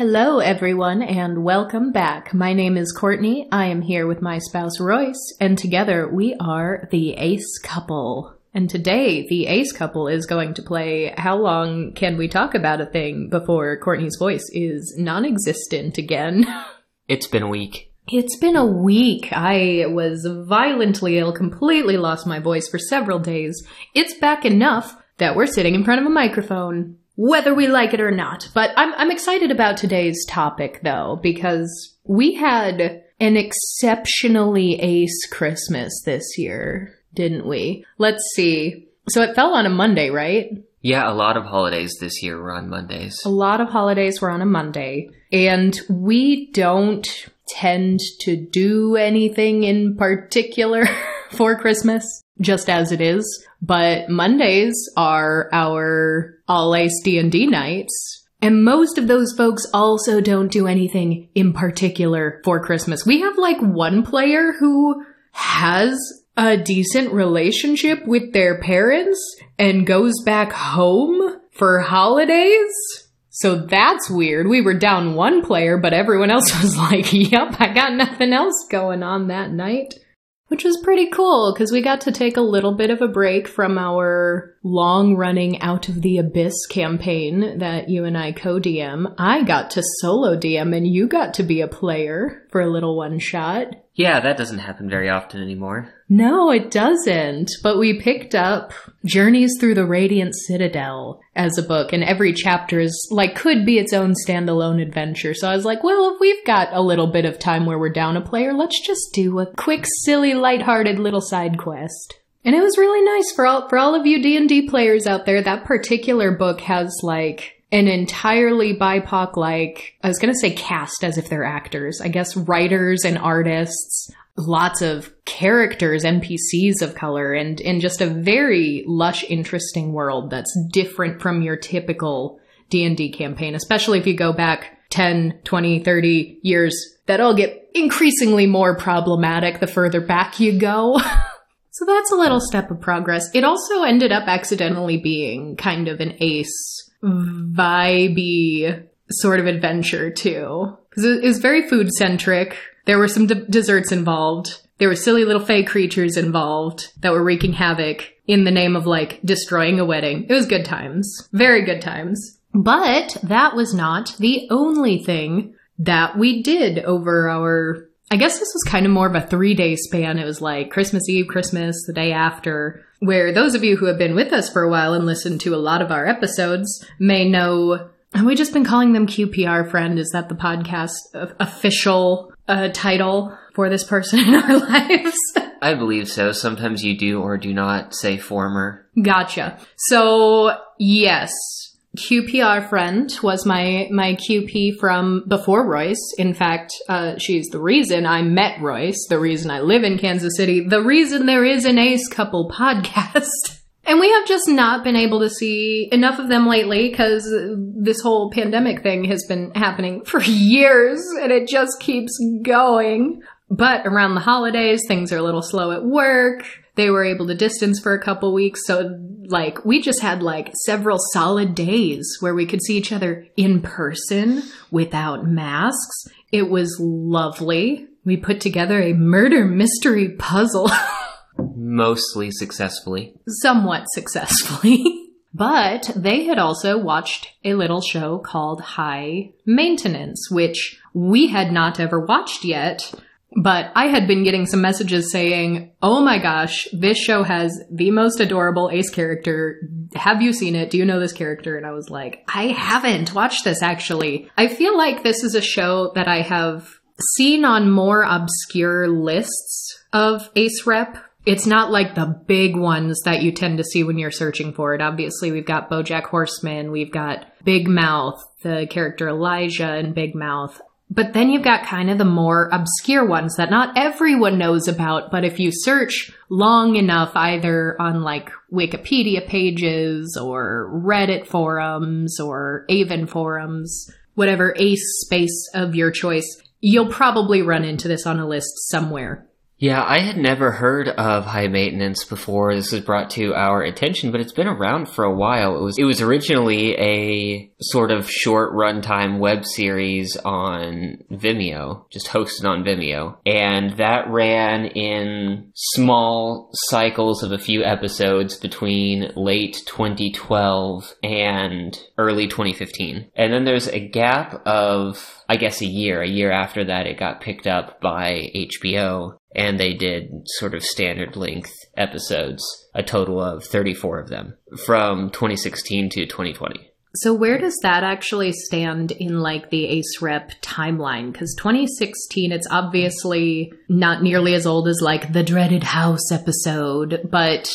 Hello, everyone, and welcome back. My name is Courtney. I am here with my spouse Royce, and together we are the Ace Couple. And today, the Ace Couple is going to play How Long Can We Talk About a Thing Before Courtney's Voice is Non Existent Again. It's been a week. It's been a week. I was violently ill, completely lost my voice for several days. It's back enough that we're sitting in front of a microphone, whether we like it or not. But I'm, I'm excited about today's topic though, because we had an exceptionally ace Christmas this year, didn't we? Let's see. So it fell on a Monday, right? Yeah, a lot of holidays this year were on Mondays. A lot of holidays were on a Monday, and we don't tend to do anything in particular for Christmas, just as it is. But Mondays are our all ace D&D nights. And most of those folks also don't do anything in particular for Christmas. We have like one player who has a decent relationship with their parents and goes back home for holidays. So that's weird. We were down one player, but everyone else was like, yep, I got nothing else going on that night. Which was pretty cool because we got to take a little bit of a break from our long running Out of the Abyss campaign that you and I co DM. I got to solo DM and you got to be a player for a little one shot. Yeah, that doesn't happen very often anymore. No, it doesn't. But we picked up Journeys Through the Radiant Citadel as a book, and every chapter is like could be its own standalone adventure. So I was like, well, if we've got a little bit of time where we're down a player, let's just do a quick, silly, lighthearted little side quest. And it was really nice for all for all of you D&D players out there. That particular book has like an entirely BIPOC like I was going to say cast as if they're actors. I guess writers and artists, lots of characters, NPCs of color and in just a very lush interesting world that's different from your typical D&D campaign, especially if you go back 10, 20, 30 years. That all get increasingly more problematic the further back you go. So that's a little step of progress. It also ended up accidentally being kind of an ace vibey sort of adventure too. Because it was very food centric. There were some desserts involved. There were silly little fey creatures involved that were wreaking havoc in the name of like destroying a wedding. It was good times. Very good times. But that was not the only thing that we did over our I guess this was kind of more of a three day span. It was like Christmas Eve, Christmas, the day after, where those of you who have been with us for a while and listened to a lot of our episodes may know. Have we just been calling them QPR friend? Is that the podcast official uh, title for this person in our lives? I believe so. Sometimes you do or do not say former. Gotcha. So, yes, QPR friend was my my QP from before Royce. In fact, uh, she's the reason I met Royce, the reason I live in Kansas City, the reason there is an Ace Couple podcast. And we have just not been able to see enough of them lately because this whole pandemic thing has been happening for years and it just keeps going. But around the holidays, things are a little slow at work. They were able to distance for a couple weeks. So, like, we just had like several solid days where we could see each other in person without masks. It was lovely. We put together a murder mystery puzzle. Mostly successfully. Somewhat successfully. But they had also watched a little show called High Maintenance, which we had not ever watched yet. But I had been getting some messages saying, Oh my gosh, this show has the most adorable ace character. Have you seen it? Do you know this character? And I was like, I haven't watched this actually. I feel like this is a show that I have seen on more obscure lists of ace rep it's not like the big ones that you tend to see when you're searching for it. Obviously, we've got Bojack Horseman, we've got Big Mouth, the character Elijah in Big Mouth. But then you've got kind of the more obscure ones that not everyone knows about, but if you search long enough, either on like Wikipedia pages or Reddit forums or AVEN forums, whatever ace space of your choice, you'll probably run into this on a list somewhere. Yeah, I had never heard of High Maintenance before this was brought to our attention, but it's been around for a while. It was it was originally a sort of short runtime web series on Vimeo, just hosted on Vimeo, and that ran in small cycles of a few episodes between late 2012 and early 2015. And then there's a gap of I guess a year, a year after that it got picked up by HBO and they did sort of standard length episodes, a total of 34 of them from 2016 to 2020. So where does that actually stand in like the Ace Rep timeline? Because 2016, it's obviously not nearly as old as like the dreaded house episode, but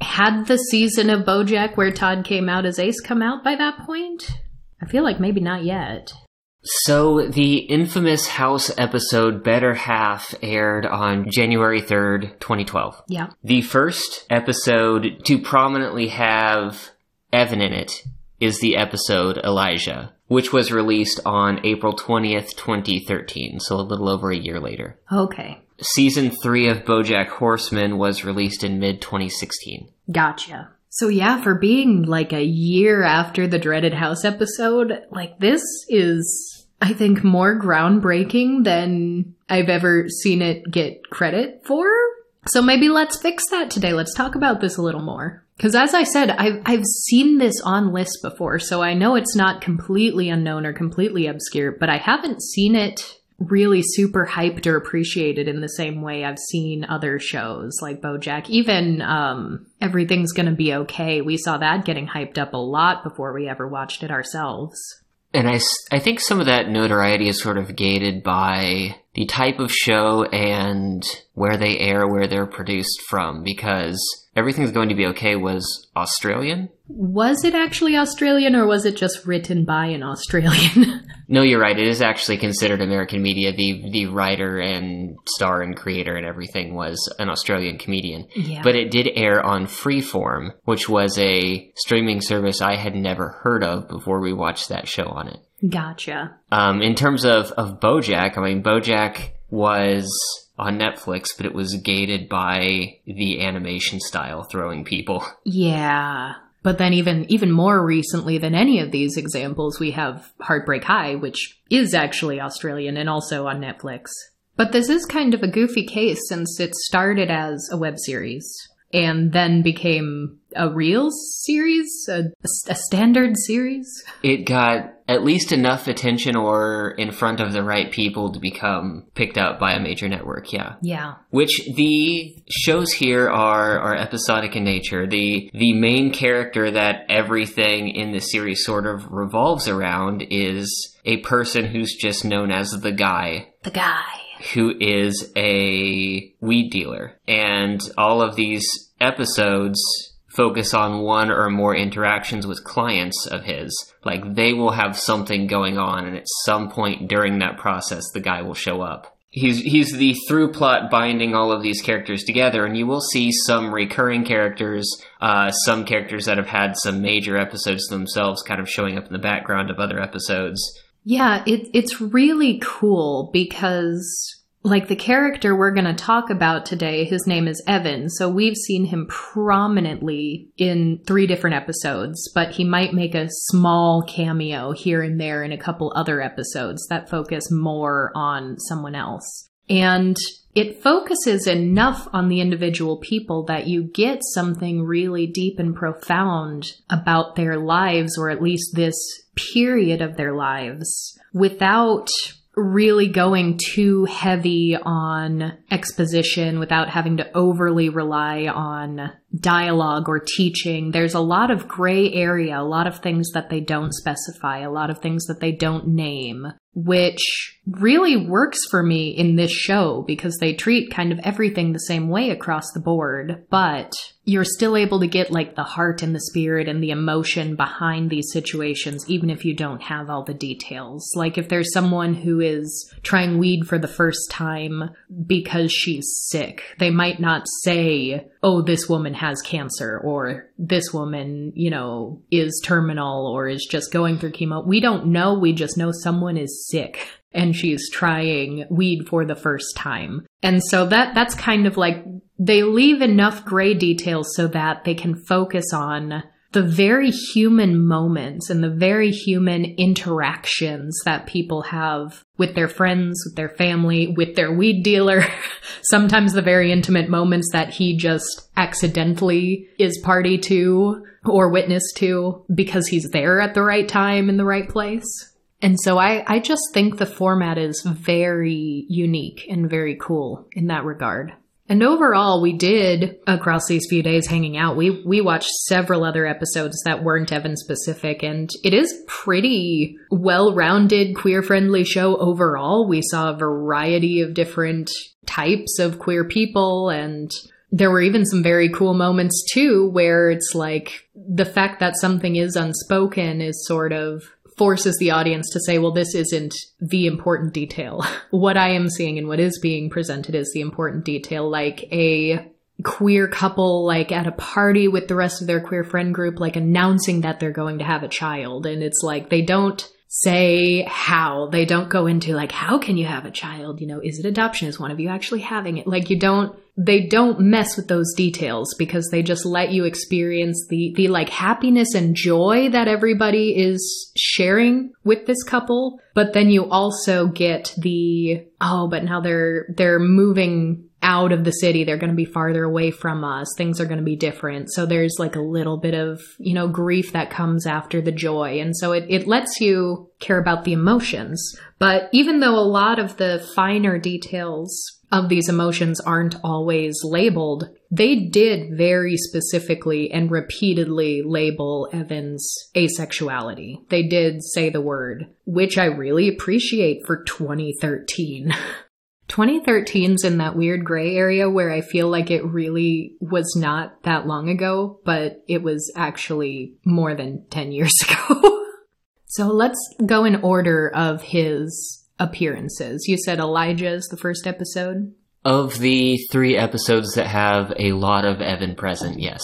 had the season of BoJack where Todd came out as Ace come out by that point? I feel like maybe not yet. So the infamous House episode Better Half aired on January 3rd, 2012. Yeah. The first episode to prominently have Evan in it is the episode Elijah, which was released on April 20th, 2013, so a little over a year later. Okay. Season 3 of BoJack Horseman was released in mid 2016. Gotcha. So yeah, for being like a year after the dreaded house episode, like this is, I think, more groundbreaking than I've ever seen it get credit for. So maybe let's fix that today. Let's talk about this a little more. Because as I said, I've, I've seen this on lists before, so I know it's not completely unknown or completely obscure, but I haven't seen it really super hyped or appreciated in the same way I've seen other shows like BoJack. Even um, Everything's Gonna Be Okay, we saw that getting hyped up a lot before we ever watched it ourselves. And I, I think some of that notoriety is sort of gated by the type of show and where they air, where they're produced from, because Everything's Going to Be Okay was Australian. Was it actually Australian or was it just written by an Australian? no, you're right. It is actually considered American media. The the writer and star and creator and everything was an Australian comedian. Yeah. But it did air on Freeform, which was a streaming service I had never heard of before we watched that show on it. Gotcha. Um, in terms of, of Bojack, I mean, Bojack was on Netflix, but it was gated by the animation style throwing people. Yeah. But then even even more recently than any of these examples, we have Heartbreak High, which is actually Australian and also on Netflix. But this is kind of a goofy case since it started as a web series and then became a real series, a, a standard series. It got at least enough attention or in front of the right people to become picked up by a major network, yeah. Yeah. Which the shows here are are episodic in nature. The the main character that everything in the series sort of revolves around is a person who's just known as the guy. The guy. Who is a weed dealer. And all of these episodes focus on one or more interactions with clients of his. Like they will have something going on, and at some point during that process, the guy will show up. He's he's the through plot binding all of these characters together, and you will see some recurring characters, uh, some characters that have had some major episodes themselves, kind of showing up in the background of other episodes. Yeah, it, it's really cool because like the character we're going to talk about today, his name is Evan. So we've seen him prominently in three different episodes, but he might make a small cameo here and there in a couple other episodes that focus more on someone else. And it focuses enough on the individual people that you get something really deep and profound about their lives, or at least this period of their lives, without really going too heavy on exposition without having to overly rely on dialogue or teaching. There's a lot of gray area, a lot of things that they don't specify, a lot of things that they don't name, which really works for me in this show because they treat kind of everything the same way across the board, but you're still able to get like the heart and the spirit and the emotion behind these situations, even if you don't have all the details. Like if there's someone who is trying weed for the first time because she's sick, they might not say, oh, this woman has cancer or this woman, you know, is terminal or is just going through chemo. We don't know. We just know someone is sick and she's trying weed for the first time. And so that that's kind of like they leave enough gray details so that they can focus on the very human moments and the very human interactions that people have with their friends, with their family, with their weed dealer. Sometimes the very intimate moments that he just accidentally is party to or witness to because he's there at the right time in the right place. And so I, I just think the format is very unique and very cool in that regard. And overall, we did across these few days hanging out. We we watched several other episodes that weren't Evan specific, and it is pretty well-rounded, queer-friendly show overall. We saw a variety of different types of queer people, and there were even some very cool moments too, where it's like the fact that something is unspoken is sort of forces the audience to say, well, this isn't the important detail. what I am seeing and what is being presented is the important detail, like a queer couple like at a party with the rest of their queer friend group like announcing that they're going to have a child and it's like they don't say how. They don't go into like how can you have a child? You know is it adoption? Is one of you actually having it? Like you don't they don't mess with those details because they just let you experience the the like happiness and joy that everybody is sharing with this couple. But then you also get the oh but now they're they're moving out of the city. They're going to be farther away from us. Things are going to be different. So there's like a little bit of, you know, grief that comes after the joy. And so it, it lets you care about the emotions. But even though a lot of the finer details of these emotions aren't always labeled, they did very specifically and repeatedly label Evan's asexuality. They did say the word, which I really appreciate for 2013. 2013's in that weird gray area where I feel like it really was not that long ago, but it was actually more than 10 years ago. so let's go in order of his appearances. You said Elijah is the first episode? Of the three episodes that have a lot of Evan present, yes.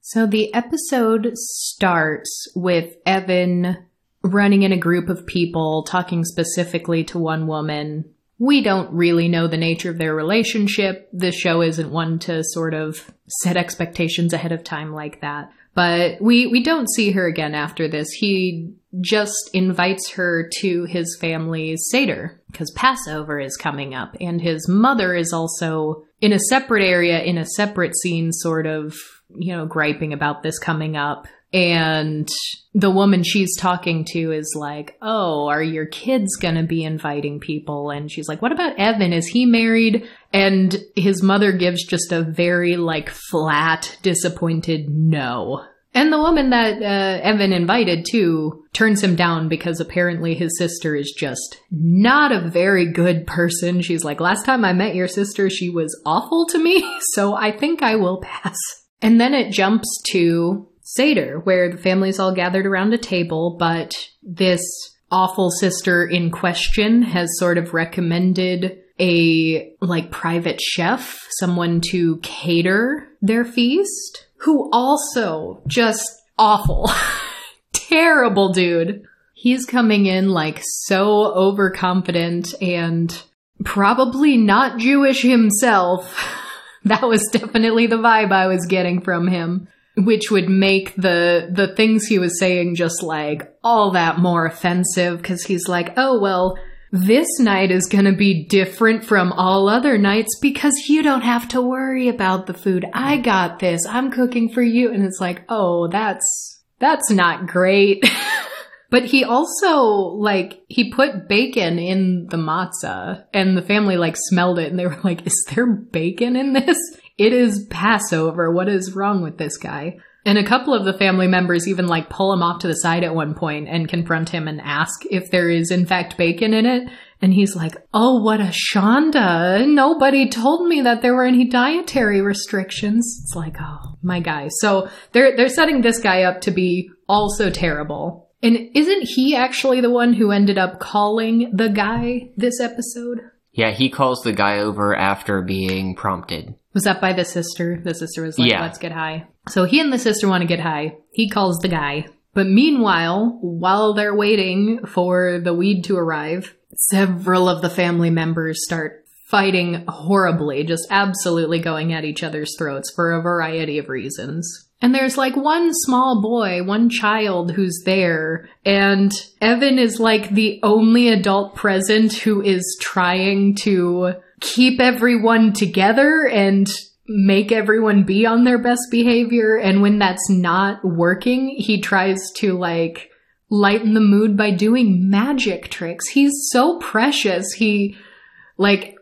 So the episode starts with Evan running in a group of people, talking specifically to one woman we don't really know the nature of their relationship. This show isn't one to sort of set expectations ahead of time like that. But we, we don't see her again after this. He just invites her to his family's Seder because Passover is coming up and his mother is also in a separate area in a separate scene sort of, you know, griping about this coming up and the woman she's talking to is like, Oh, are your kids gonna be inviting people? And she's like, What about Evan? Is he married? And his mother gives just a very like flat, disappointed no. And the woman that uh, Evan invited to turns him down because apparently his sister is just not a very good person. She's like, Last time I met your sister, she was awful to me, so I think I will pass. And then it jumps to Seder, where the family's all gathered around a table, but this awful sister in question has sort of recommended a like private chef, someone to cater their feast, who also just awful. Terrible dude. He's coming in like so overconfident and probably not Jewish himself. that was definitely the vibe I was getting from him which would make the the things he was saying just like all that more offensive because he's like, oh well, this night is going to be different from all other nights because you don't have to worry about the food. I got this. I'm cooking for you, and it's like, oh, that's that's not great. But he also, like, he put bacon in the matzah and the family, like, smelled it and they were like, is there bacon in this? It is Passover. What is wrong with this guy? And a couple of the family members even like pull him off to the side at one point and confront him and ask if there is in fact bacon in it. And he's like, Oh, what a shanda. Nobody told me that there were any dietary restrictions. It's like, oh, my guy. So they're, they're setting this guy up to be also terrible. And isn't he actually the one who ended up calling the guy this episode? Yeah, he calls the guy over after being prompted. Was that by the sister? The sister was like, Yeah. let's get high. So he and the sister want to get high. He calls the guy. But meanwhile, while they're waiting for the weed to arrive, several of the family members start fighting horribly, just absolutely going at each other's throats for a variety of reasons. And there's like one small boy, one child who's there, and Evan is like the only adult present who is trying to keep everyone together and make everyone be on their best behavior. And when that's not working, he tries to like lighten the mood by doing magic tricks. He's so precious. He, like,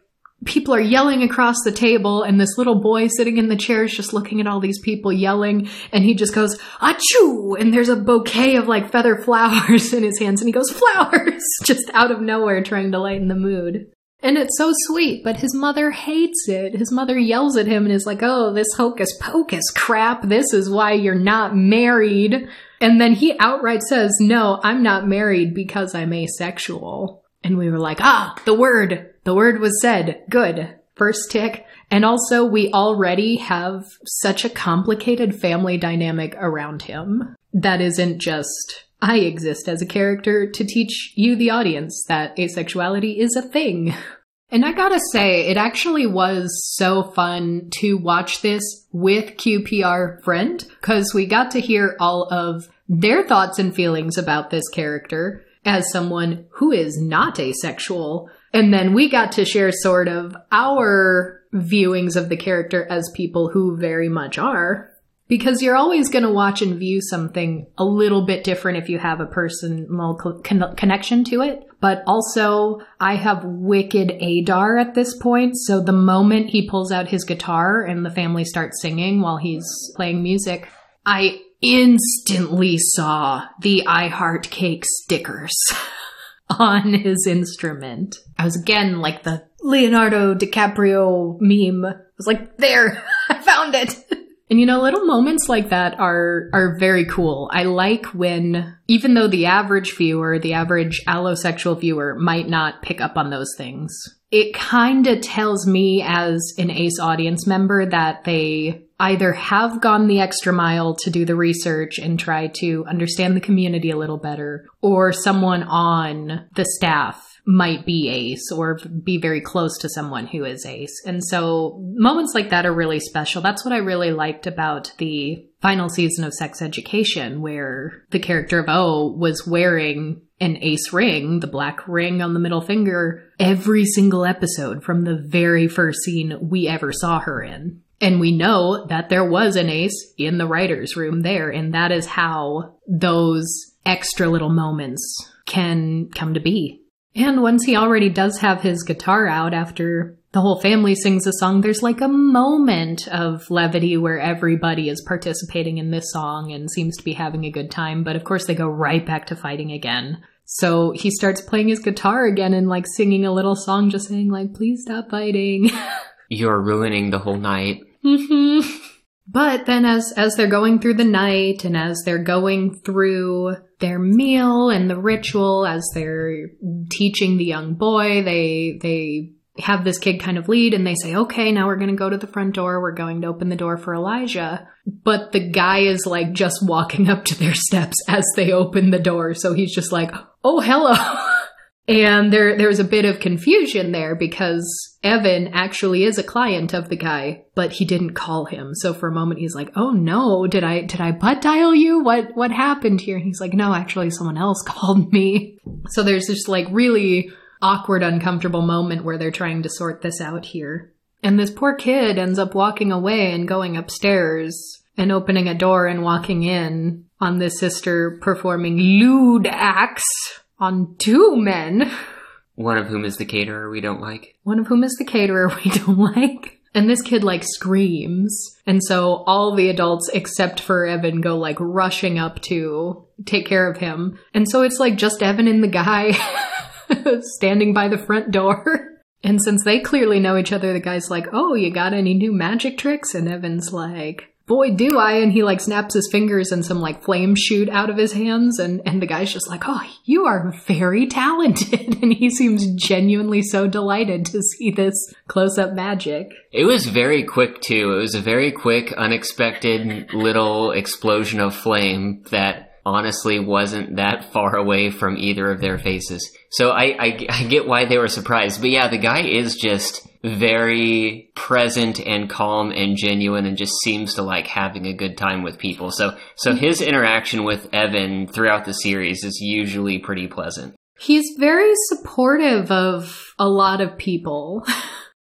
people are yelling across the table and this little boy sitting in the chair is just looking at all these people yelling and he just goes achoo and there's a bouquet of like feather flowers in his hands and he goes flowers just out of nowhere trying to lighten the mood and it's so sweet but his mother hates it his mother yells at him and is like oh this hocus pocus crap this is why you're not married and then he outright says no i'm not married because i'm asexual and we were like, ah, the word, the word was said. Good. First tick. And also, we already have such a complicated family dynamic around him that isn't just, I exist as a character to teach you, the audience, that asexuality is a thing. And I gotta say, it actually was so fun to watch this with QPR friend, because we got to hear all of their thoughts and feelings about this character as someone who is not asexual. And then we got to share sort of our viewings of the character as people who very much are. Because you're always going to watch and view something a little bit different if you have a personal con- connection to it. But also, I have wicked Adar at this point. So the moment he pulls out his guitar and the family starts singing while he's playing music, I instantly saw the I Heart Cake stickers on his instrument. I was again like the Leonardo DiCaprio meme. I was like, there, I found it. And you know, little moments like that are are very cool. I like when even though the average viewer, the average allosexual viewer might not pick up on those things. It kind of tells me as an ACE audience member that they either have gone the extra mile to do the research and try to understand the community a little better, or someone on the staff might be ace or be very close to someone who is ace. And so moments like that are really special. That's what I really liked about the final season of Sex Education, where the character of O was wearing an ace ring, the black ring on the middle finger, every single episode from the very first scene we ever saw her in. And we know that there was an ace in the writer's room there, and that is how those extra little moments can come to be. And once he already does have his guitar out after the whole family sings a song, there's like a moment of levity where everybody is participating in this song and seems to be having a good time. But of course, they go right back to fighting again. So he starts playing his guitar again and like singing a little song, just saying, like, please stop fighting. You're ruining the whole night. hmm But then as as they're going through the night and as they're going through their meal and the ritual as they're teaching the young boy, they they have this kid kind of lead and they say, "Okay, now we're going to go to the front door. We're going to open the door for Elijah." But the guy is like just walking up to their steps as they open the door, so he's just like, "Oh, hello." And there there's a bit of confusion there because Evan actually is a client of the guy, but he didn't call him. So for a moment he's like, "Oh no, did I did I butt dial you? What what happened here?" And he's like, "No, actually someone else called me." So there's this like really awkward uncomfortable moment where they're trying to sort this out here. And this poor kid ends up walking away and going upstairs and opening a door and walking in on this sister performing lewd acts on two men, One of whom is the caterer we don't like. one of whom is the caterer we don't like. And this kid like screams. And so all the adults except for Evan go like rushing up to take care of him. And so it's like just Evan and the guy standing by the front door. And since they clearly know each other, the guy's like, Oh, you got any new magic tricks? And Evan's like, boy, do I. And he like snaps his fingers and some like flames shoot out of his hands. And, and the guy's just like, oh, you are very talented. And he seems genuinely so delighted to see this close up magic. It was very quick too. It was a very quick, unexpected little explosion of flame that honestly wasn't that far away from either of their faces. So I, I, I get why they were surprised. But yeah, the guy is just very present and calm and genuine and just seems to like having a good time with people. So so mm-hmm. his interaction with Evan throughout the series is usually pretty pleasant. He's very supportive of a lot of people.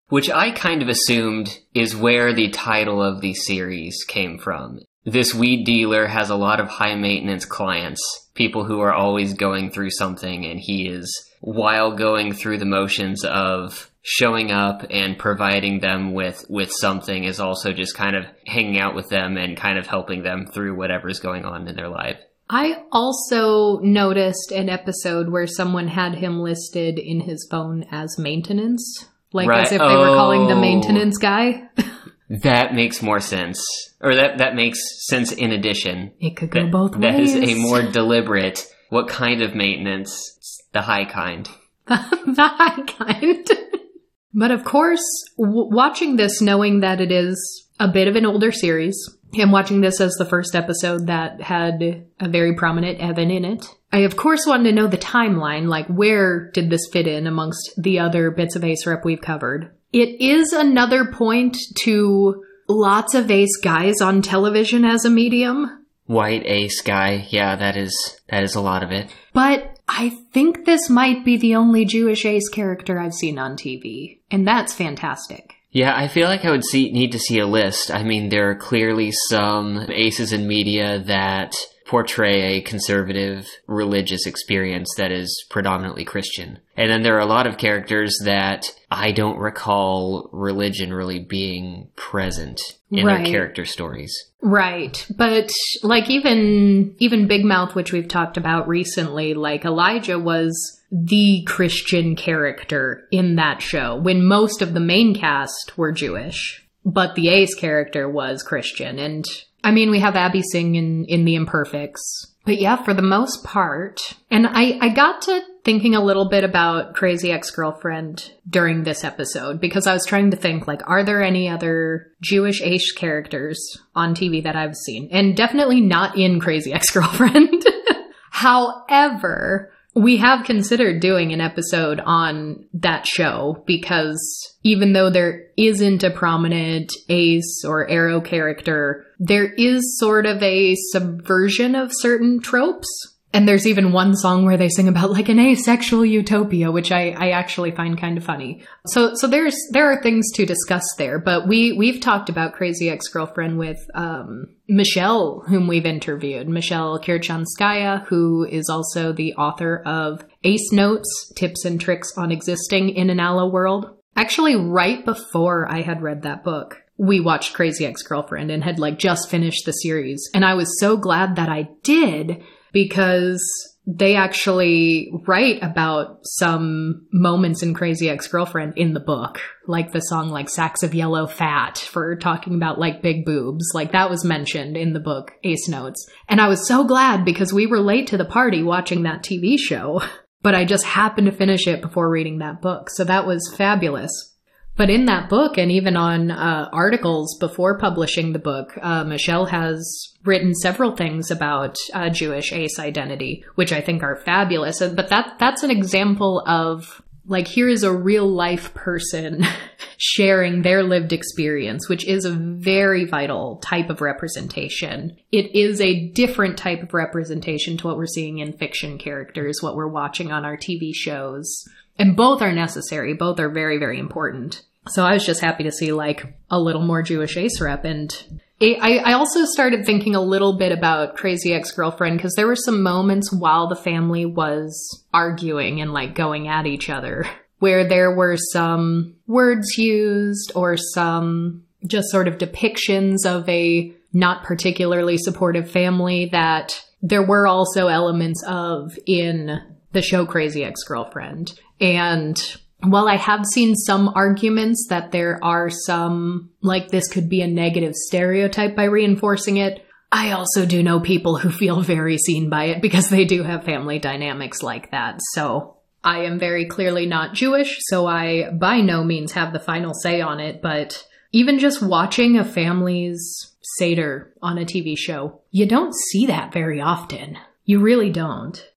Which I kind of assumed is where the title of the series came from. This weed dealer has a lot of high maintenance clients, people who are always going through something, and he is, while going through the motions of showing up and providing them with with something is also just kind of hanging out with them and kind of helping them through whatever's going on in their life. I also noticed an episode where someone had him listed in his phone as maintenance, like Right. as if they were calling the Oh. maintenance guy. That makes more sense. Or that that makes sense in addition. it could go That, both ways. is a more deliberate what kind of maintenance? The high kind. the high kind. but of course, w- watching this, knowing that it is a bit of an older series, and watching this as the first episode that had a very prominent Evan in it, I of course wanted to know the timeline, like where did this fit in amongst the other bits of Ace Rep we've covered. It is another point to lots of Ace guys on television as a medium. White ace guy. Yeah, that is that is a lot of it. But I think this might be the only Jewish ace character I've seen on TV, and that's fantastic. Yeah, I feel like I would see need to see a list. I mean, there are clearly some aces in media that portray a conservative religious experience that is predominantly Christian. And then there are a lot of characters that I don't recall religion really being present in Right. their character stories. Right. But like even even Big Mouth, which we've talked about recently, like Elijah was the Christian character in that show when most of the main cast were Jewish, but the Ace character was Christian. And I mean we have Abbi Singh in, in The Imperfects. But yeah, for the most part. And I, I got to thinking a little bit about Crazy Ex-Girlfriend during this episode because I was trying to think like, are there any other Jewish Ace characters on TV that I've seen? And definitely not in Crazy Ex-Girlfriend. However, we have considered doing an episode on that show because even though there isn't a prominent ace or arrow character, there is sort of a subversion of certain tropes. And there's even one song where they sing about like an asexual utopia, which I, I actually find kind of funny. So so there's there are things to discuss there, but we we've talked about Crazy Ex-Girlfriend with um, Michele, whom we've interviewed, Michele Kirichanskaya, who is also the author of Ace Notes: Tips and Tricks on Existing in an Allo World. Actually, right before I had read that book, we watched Crazy Ex-Girlfriend and had like just finished the series, and I was so glad that I did because they actually write about some moments in Crazy Ex-Girlfriend in the book, like the song like Sacks of Yellow Fat for talking about like big boobs. Like that was mentioned in the book Ace Notes. And I was so glad because we were late to the party watching that TV show, but I just happened to finish it before reading that book. So that was fabulous. But in that book, and even on uh, articles before publishing the book, uh, Michele has written several things about uh, Jewish ace identity, which I think are fabulous. But that that's an example of like here is a real life person sharing their lived experience, which is a very vital type of representation. It is a different type of representation to what we're seeing in fiction characters, what we're watching on our TV shows. And both are necessary. Both are very, very important. So I was just happy to see like a little more Jewish ace rep. And I, I also started thinking a little bit about Crazy Ex Girlfriend because there were some moments while the family was arguing and like going at each other where there were some words used or some just sort of depictions of a not particularly supportive family that there were also elements of in the show Crazy Ex Girlfriend. And while I have seen some arguments that there are some, like this could be a negative stereotype by reinforcing it, I also do know people who feel very seen by it because they do have family dynamics like that. So I am very clearly not Jewish, so I by no means have the final say on it, but even just watching a family's Seder on a TV show, you don't see that very often. You really don't.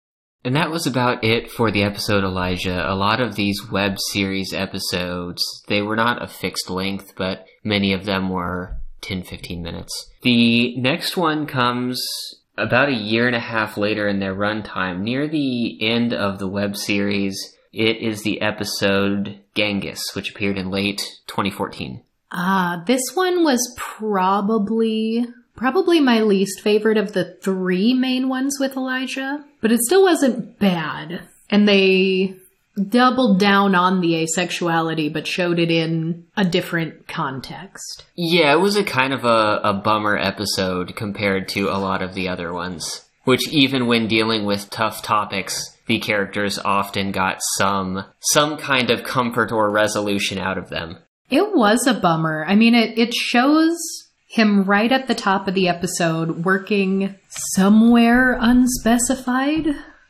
And that was about it for the episode Elijah. A lot of these web series episodes, they were not a fixed length, but many of them were 10 15 minutes. The next one comes about a year and a half later in their runtime, near the end of the web series. It is the episode Genghis, which appeared in late 2014. Ah, this one was probably probably my least favorite of the three main ones with Elijah, but it still wasn't bad. And they doubled down on the asexuality, but showed it in a different context. Yeah, it was a kind of a, a bummer episode compared to a lot of the other ones. Which even when dealing with tough topics, the characters often got some some kind of comfort or resolution out of them. It was a bummer. I mean, it, it shows him right at the top of the episode working somewhere unspecified.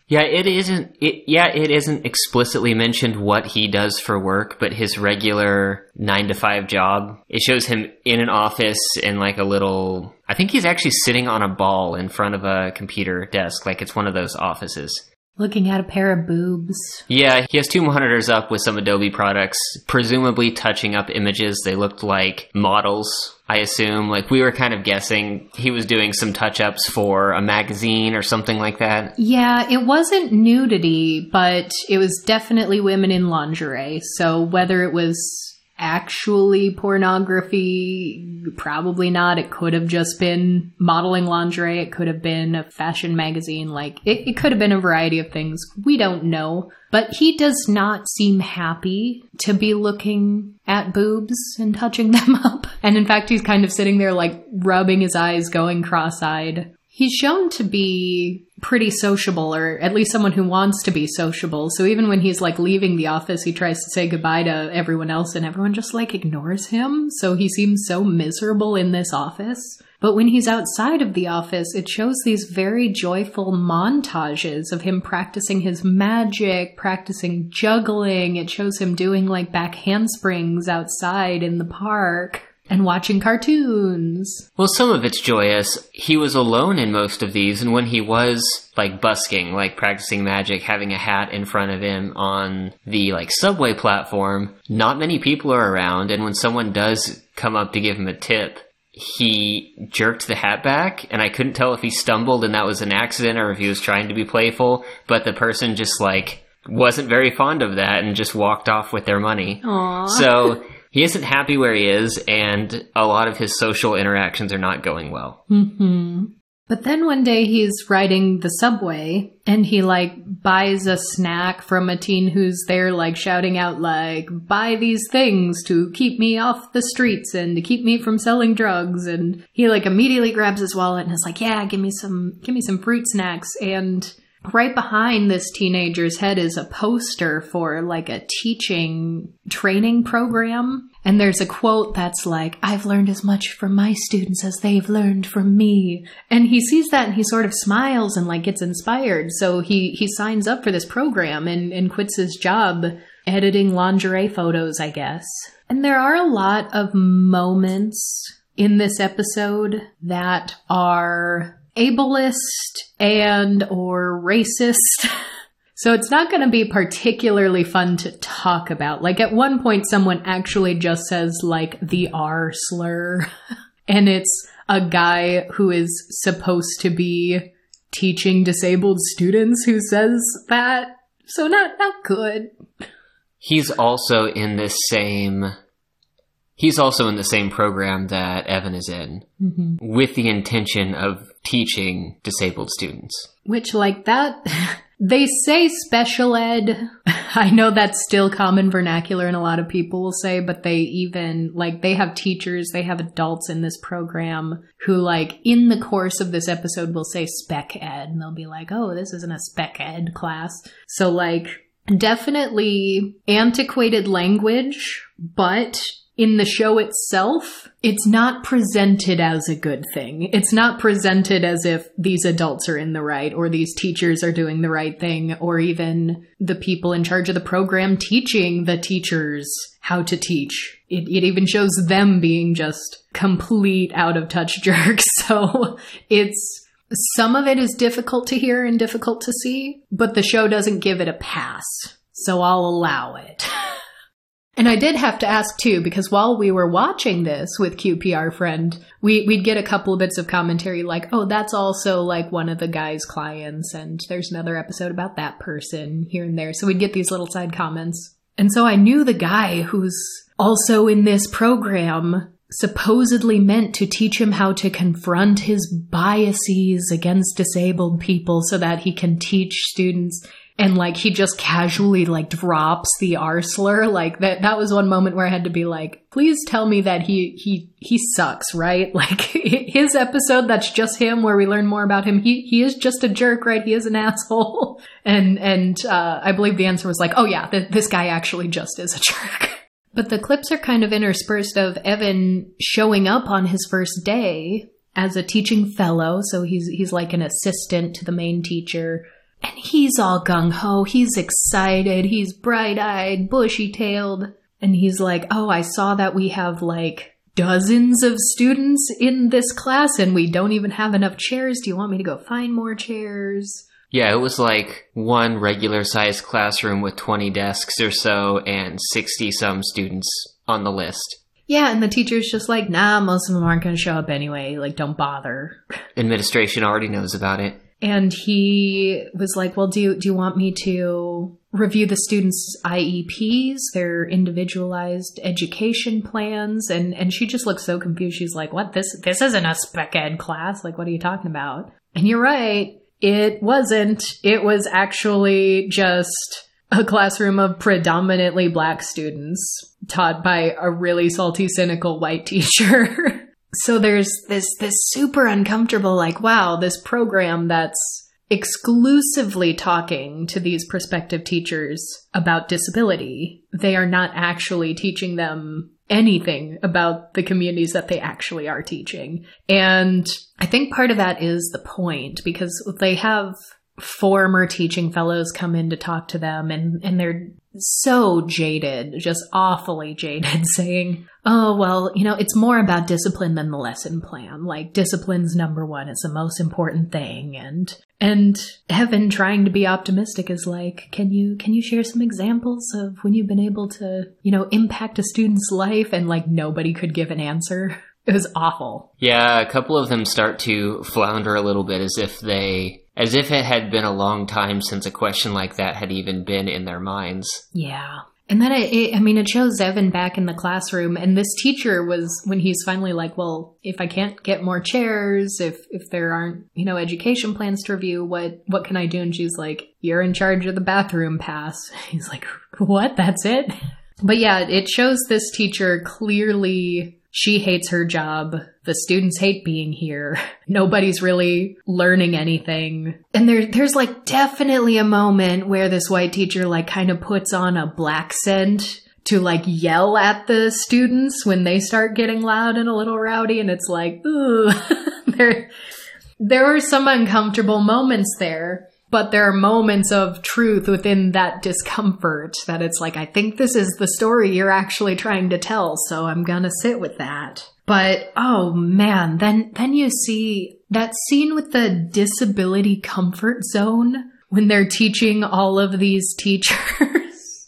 Yeah, it isn't. It, yeah, it isn't explicitly mentioned what he does for work, but his regular nine to five job. It shows him in an office in like a little. I think he's actually sitting on a ball in front of a computer desk, like it's one of those offices. Looking at a pair of boobs. Yeah, he has two monitors up with some Adobe products, presumably touching up images. They looked like models, I assume. Like we were kind of guessing he was doing some touch ups for a magazine or something like that. Yeah, it wasn't nudity, but it was definitely women in lingerie. So whether it was actually pornography, probably not. It could have just been modeling lingerie. It could have been a fashion magazine. Like, it, it could have been a variety of things. We don't know. But he does not seem happy to be looking at boobs and touching them up. And in fact, he's kind of sitting there like rubbing his eyes, going cross eyed. He's shown to be pretty sociable, or at least someone who wants to be sociable. So even when he's like leaving the office, he tries to say goodbye to everyone else, and everyone just like ignores him. So he seems so miserable in this office. But when he's outside of the office, it shows these very joyful montages of him practicing his magic, practicing juggling. It shows him doing like back handsprings outside in the park and watching cartoons. Well, some of it's joyous. He was alone in most of these, and when he was like busking, like practicing magic, having a hat in front of him on the like subway platform, not many people are around, and when someone does come up to give him a tip, he jerked the hat back, and I couldn't tell if he stumbled and that was an accident or if he was trying to be playful, but the person just like wasn't very fond of that and just walked off with their money. Aww. So he isn't happy where he is, and a lot of his social interactions are not going well. hmm But then one day he's riding the subway and he like buys a snack from a teen who's there like shouting out like buy these things to keep me off the streets and to keep me from selling drugs and he like immediately grabs his wallet and is like yeah give me some give me some fruit snacks and right behind this teenager's head is a poster for like a teaching training program. And there's a quote that's like, I've learned as much from my students as they've learned from me. And he sees that and he sort of smiles and like gets inspired. So he, he signs up for this program and, and quits his job editing lingerie photos, I guess. And there are a lot of moments in this episode that are ableist and or racist. So it's not going to be particularly fun to talk about. Like at one point someone actually just says like the R slur and it's a guy who is supposed to be teaching disabled students who says that. So not not good. He's also in this same He's also in the same program that Evan is in Mm-hmm. with the intention of teaching disabled students. Which, like that, they say special ed. I know that's still common vernacular and a lot of people will say, but they even, like, they have teachers, they have adults in this program who, like, in the course of this episode will say spec ed and they'll be like, oh, this isn't a spec ed class. So, like, definitely antiquated language, but in the show itself, it's not presented as a good thing. It's not presented as if these adults are in the right or these teachers are doing the right thing or even the people in charge of the program teaching the teachers how to teach. It, it even shows them being just complete out of touch jerks. So it's some of it is difficult to hear and difficult to see, but the show doesn't give it a pass. So I'll allow it. And I did have to ask too, because while we were watching this with QPR friend, we, we'd get a couple of bits of commentary like, oh, that's also like one of the guy's clients, and there's another episode about that person here and there. So we'd get these little side comments. And so I knew the guy who's also in this program supposedly meant to teach him how to confront his biases against disabled people so that he can teach students and like he just casually like drops the R slur. Like that that was one moment where I had to be like, please tell me that he he he sucks, right? Like his episode that's just him where we learn more about him. He he is just a jerk, right? He is an asshole. And and uh, I believe the answer was like, oh yeah, th- this guy actually just is a jerk. But the clips are kind of interspersed of Evan showing up on his first day as a teaching fellow, so he's he's like an assistant to the main teacher and he's all gung ho. He's excited. He's bright eyed, bushy tailed. And he's like, Oh, I saw that we have like dozens of students in this class and we don't even have enough chairs. Do you want me to go find more chairs? Yeah, it was like one regular sized classroom with 20 desks or so and 60 some students on the list. Yeah, and the teacher's just like, nah, most of them aren't going to show up anyway. Like, don't bother. Administration already knows about it and he was like, "Well, do do you want me to review the students' IEPs, their individualized education plans?" And and she just looked so confused. She's like, "What? This this isn't a spec ed class. Like, what are you talking about?" And you're right, it wasn't. It was actually just a classroom of predominantly black students taught by a really salty, cynical white teacher. so there's this this super uncomfortable like wow this program that's exclusively talking to these prospective teachers about disability. They are not actually teaching them anything about the communities that they actually are teaching. And i think part of that is the point because they have former teaching fellows come in to talk to them and and they're so jaded, just awfully jaded, saying, Oh, well, you know, it's more about discipline than the lesson plan. Like, discipline's number one, it's the most important thing. And, and Evan trying to be optimistic is like, can you, can you share some examples of when you've been able to, you know, impact a student's life? And like, nobody could give an answer. It was awful. Yeah, a couple of them start to flounder a little bit as if they as if it had been a long time since a question like that had even been in their minds. Yeah. And then it, it, I mean, it shows Evan back in the classroom, and this teacher was when he's finally like, "Well, if I can't get more chairs, if if there aren't, you know, education plans to review, what what can I do?" And she's like, "You're in charge of the bathroom pass." He's like, "What? That's it?" But yeah, it shows this teacher clearly she hates her job. The students hate being here. Nobody's really learning anything. And there, there's like definitely a moment where this white teacher like kind of puts on a blaccent to like yell at the students when they start getting loud and a little rowdy. And it's like, ooh, there, there were some uncomfortable moments there but there are moments of truth within that discomfort that it's like, I think this is the story you're actually trying to tell, so I'm gonna sit with that. But oh man, then then you see that scene with the disability comfort zone when they're teaching all of these teachers.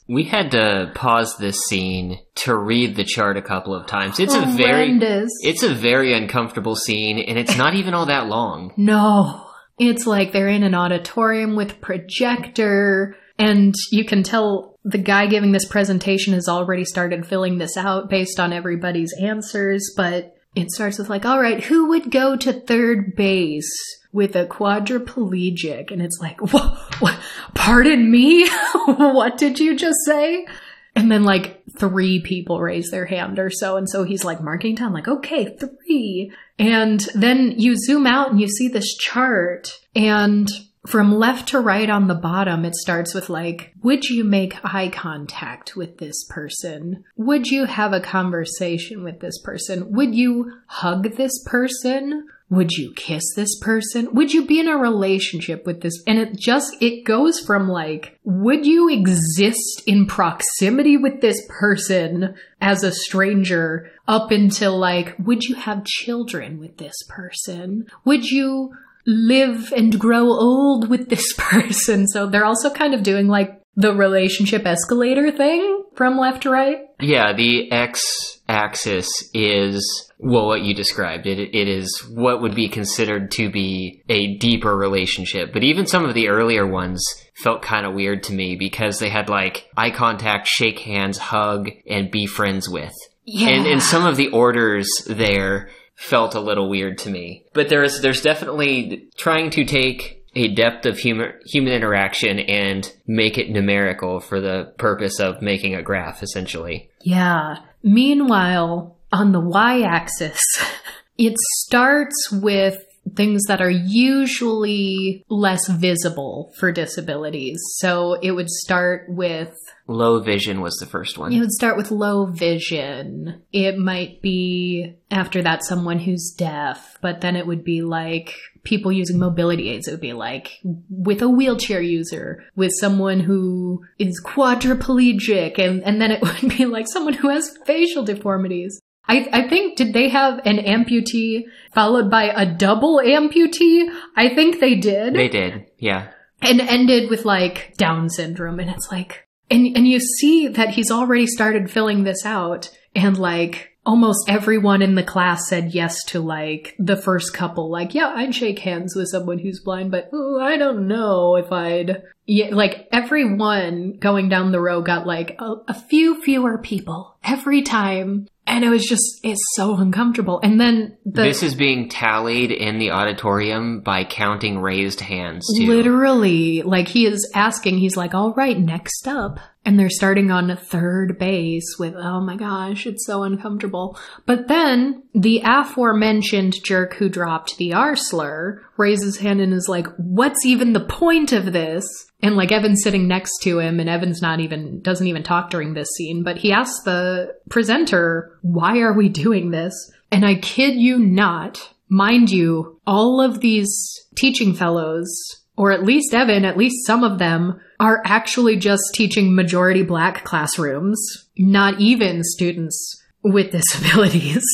We had to pause this scene to read the chart a couple of times. It's Horrendous. a oh, very it's a very uncomfortable scene and it's not even all that long. No. It's like they're in an auditorium with projector and you can tell the guy giving this presentation has already started filling this out based on everybody's answers, but it starts with like, all right, who would go to third base with a quadriplegic? And it's like, what? what pardon me? what did you just say? And then like three people raise their hand or so. And so he's like marking down, like, okay, three. And then you zoom out and you see this chart and from left to right on the bottom, it starts with like, would you make eye contact with this person? Would you have a conversation with this person? Would you hug this person? Would you kiss this person? Would you be in a relationship with this? And it just, it goes from like, would you exist in proximity with this person as a stranger up until like, would you have children with this person? Would you live and grow old with this person? So they're also kind of doing like the relationship escalator thing from left to right. Yeah, the x axis is well what you described. It it is what would be considered to be a deeper relationship. But even some of the earlier ones felt kind of weird to me because they had like eye contact, shake hands, hug, and be friends with. Yeah. And and some of the orders there felt a little weird to me. But there's there's definitely trying to take a depth of human human interaction and make it numerical for the purpose of making a graph essentially. Yeah. Meanwhile, on the y axis, it starts with things that are usually less visible for disabilities. So it would start with Low vision was the first one. it would start with low vision. It might be after that someone who's deaf, but then it would be like people using mobility aids. It would be like with a wheelchair user, with someone who is quadriplegic, and, and then it would be like someone who has facial deformities. I, I think, did they have an amputee followed by a double amputee? I think they did They did. Yeah. and ended with like Down syndrome. And it's like, and, and you see that he's already started filling this out and like almost everyone in the class said yes to like the first couple. Like, yeah, I'd shake hands with someone who's blind, but oh, I don't know if I'd, yeah, like everyone going down the row got like a, a few fewer people every time. And it was just, it's so uncomfortable. And then the, this is being tallied in the auditorium by counting raised hands too. Literally, like he is asking, he's like, all right, next up. And they're starting on third base with, oh my gosh, it's so uncomfortable. But then the aforementioned jerk who dropped the R slur raises hand and is like, what's even the point of this? And like Evan's sitting next to him and Evan's not even, doesn't even talk during this scene, but he asks the presenter, why are we doing this? And I kid you not, mind you, all of these teaching fellows, or at least Evan, at least some of them, are actually just teaching majority black classrooms, not even students with disabilities.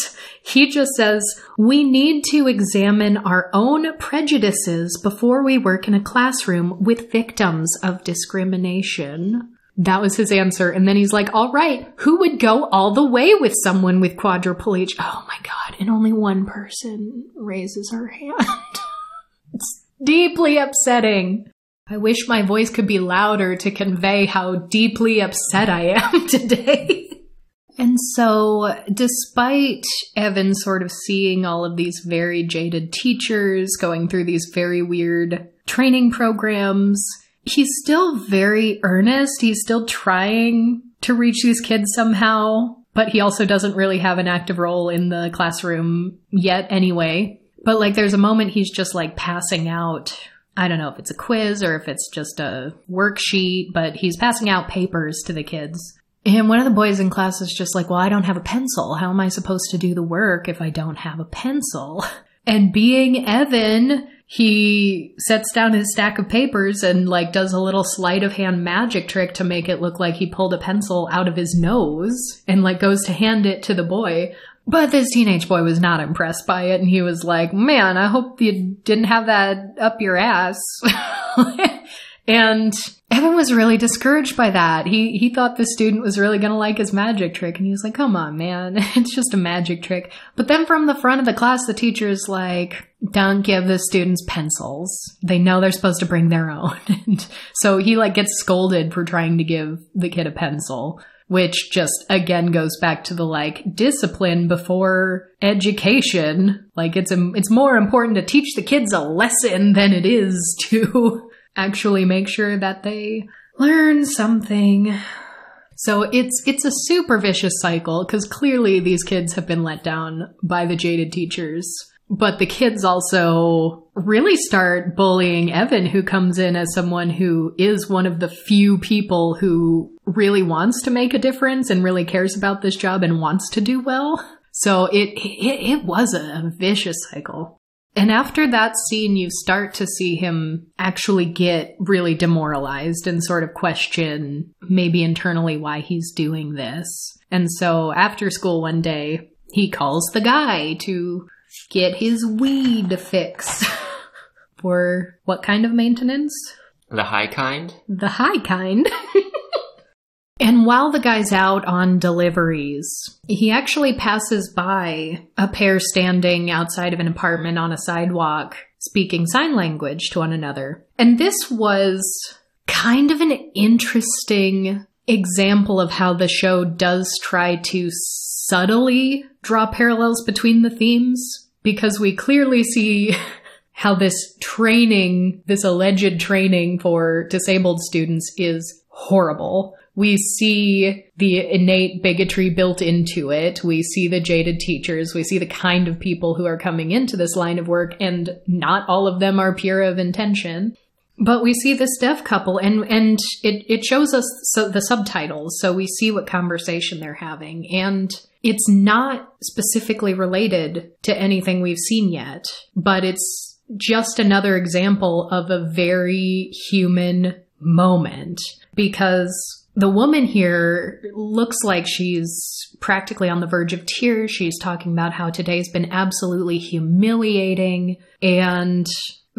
He just says, we need to examine our own prejudices before we work in a classroom with victims of discrimination. That was his answer. And then he's like, all right, who would go all the way with someone with quadriplegia? Oh my God. And only one person raises her hand. deeply upsetting. I wish my voice could be louder to convey how deeply upset I am today. And so, despite Evan sort of seeing all of these very jaded teachers going through these very weird training programs, he's still very earnest. He's still trying to reach these kids somehow, but he also doesn't really have an active role in the classroom yet, anyway. But like, there's a moment he's just like passing out. I don't know if it's a quiz or if it's just a worksheet, but he's passing out papers to the kids. And one of the boys in class is just like, well, I don't have a pencil. How am I supposed to do the work if I don't have a pencil? And being Evan, he sets down his stack of papers and like does a little sleight of hand magic trick to make it look like he pulled a pencil out of his nose and like goes to hand it to the boy. But this teenage boy was not impressed by it and he was like, man, I hope you didn't have that up your ass. and Evan was really discouraged by that. He he thought the student was really going to like his magic trick and he was like, "Come on, man. It's just a magic trick." But then from the front of the class the teacher's like, "Don't give the students pencils. They know they're supposed to bring their own." and so he like gets scolded for trying to give the kid a pencil which just again goes back to the like discipline before education. Like it's a, it's more important to teach the kids a lesson than it is to actually make sure that they learn something. So it's it's a super vicious cycle because clearly these kids have been let down by the jaded teachers, but the kids also really start bullying Evan, who comes in as someone who is one of the few people who really wants to make a difference and really cares about this job and wants to do well. So it, it, it was a vicious cycle. And after that scene, you start to see him actually get really demoralized and sort of question maybe internally why he's doing this. And so after school one day, he calls the guy to get his weed fix. For what kind of maintenance? The high kind? The high kind. and while the guy's out on deliveries, he actually passes by a pair standing outside of an apartment on a sidewalk speaking sign language to one another. And this was kind of an interesting example of how the show does try to subtly draw parallels between the themes because we clearly see how this training, this alleged training for disabled students is horrible. We see the innate bigotry built into it. We see the jaded teachers. We see the kind of people who are coming into this line of work, and not all of them are pure of intention. But we see this deaf couple, and and it it shows us so the subtitles, so we see what conversation they're having, and it's not specifically related to anything we've seen yet, but it's just another example of a very human moment because the woman here looks like she's practically on the verge of tears. She's talking about how today's been absolutely humiliating and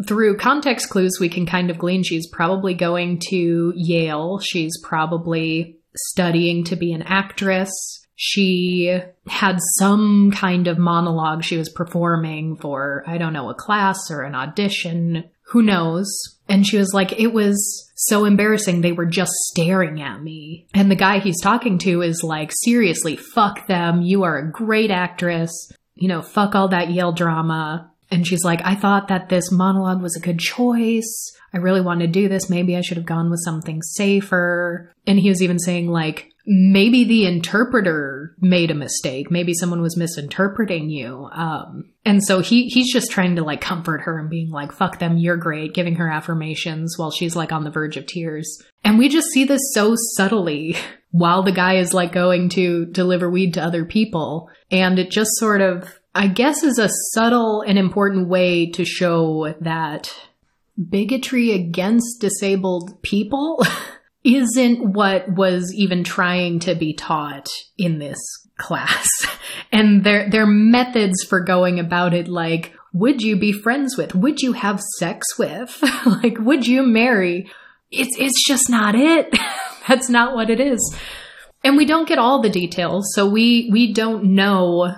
through context clues, we can kind of glean she's probably going to Yale. She's probably studying to be an actress. She had some kind of monologue she was performing for, I don't know, a class or an audition. Who knows? And she was like, it was so embarrassing. They were just staring at me. And the guy he's talking to is like, seriously, fuck them. You are a great actress. You know, fuck all that Yale drama. And she's like, I thought that this monologue was a good choice. I really want to do this. Maybe I should have gone with something safer. And he was even saying, like, maybe the interpreter made a mistake. Maybe someone was misinterpreting you. Um, and so he, he's just trying to like comfort her and being like, fuck them, you're great, giving her affirmations while she's like on the verge of tears. And we just see this so subtly while the guy is like going to deliver weed to other people. And it just sort of, I guess, is a subtle and important way to show that bigotry against disabled people isn't what was even trying to be taught in this class. And their their methods for going about it like would you be friends with? Would you have sex with? like would you marry? It's it's just not it. That's not what it is. And we don't get all the details, so we we don't know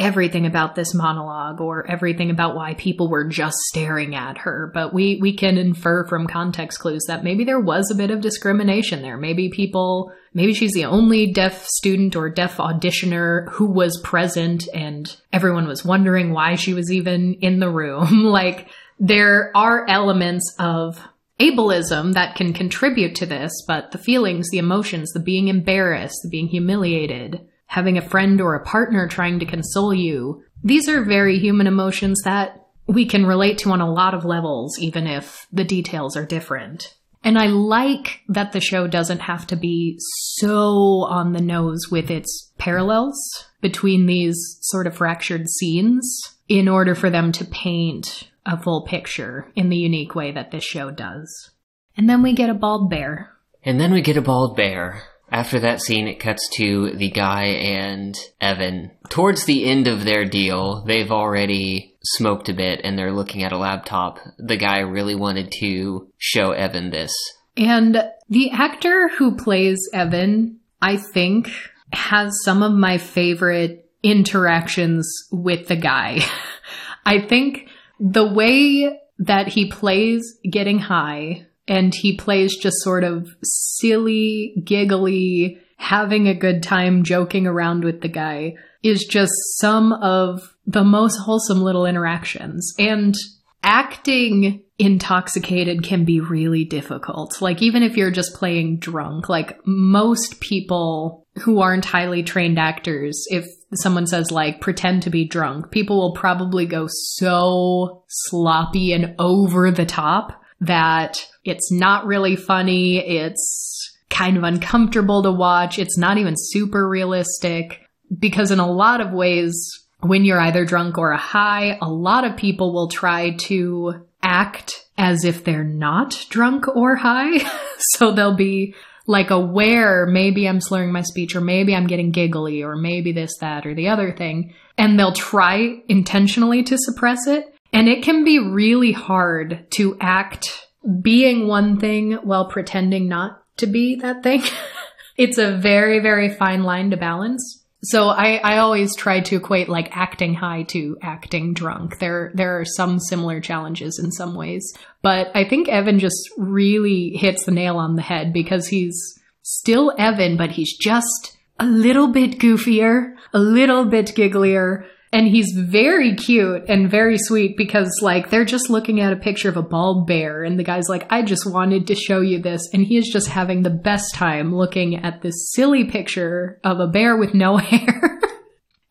everything about this monologue or everything about why people were just staring at her, but we, we can infer from context clues that maybe there was a bit of discrimination there. Maybe people, maybe she's the only deaf student or deaf auditioner who was present and everyone was wondering why she was even in the room. like, there are elements of ableism that can contribute to this, but the feelings, the emotions, the being embarrassed, the being humiliated, having a friend or a partner trying to console you. These are very human emotions that we can relate to on a lot of levels, even if the details are different. And I like that the show doesn't have to be so on the nose with its parallels between these sort of fractured scenes in order for them to paint a full picture in the unique way that this show does. And then we get a bald bear. And then we get a bald bear. After that scene, it cuts to the guy and Evan. Towards the end of their deal, they've already smoked a bit and they're looking at a laptop. The guy really wanted to show Evan this. And the actor who plays Evan, I think, has some of my favorite interactions with the guy. I think the way that he plays getting high and he plays just sort of silly, giggly, having a good time joking around with the guy is just some of the most wholesome little interactions. And acting intoxicated can be really difficult. Like, even if you're just playing drunk, like most people who aren't highly trained actors, if someone says like pretend to be drunk, people will probably go so sloppy and over the top that it's not really funny. It's kind of uncomfortable to watch. It's not even super realistic because in a lot of ways, when you're either drunk or high, a lot of people will try to act as if they're not drunk or high. so they'll be like aware, maybe I'm slurring my speech, or maybe I'm getting giggly, or maybe this, that, or the other thing. And they'll try intentionally to suppress it. And it can be really hard to act being one thing while pretending not to be that thing. it's a very, very fine line to balance. So I, I always try to equate like acting high to acting drunk. There there are some similar challenges in some ways. But I think Evan just really hits the nail on the head because he's still Evan, but he's just a little bit goofier, a little bit gigglier, and he's very cute and very sweet because, like, they're just looking at a picture of a bald bear, and the guy's like, I just wanted to show you this. And he is just having the best time looking at this silly picture of a bear with no hair.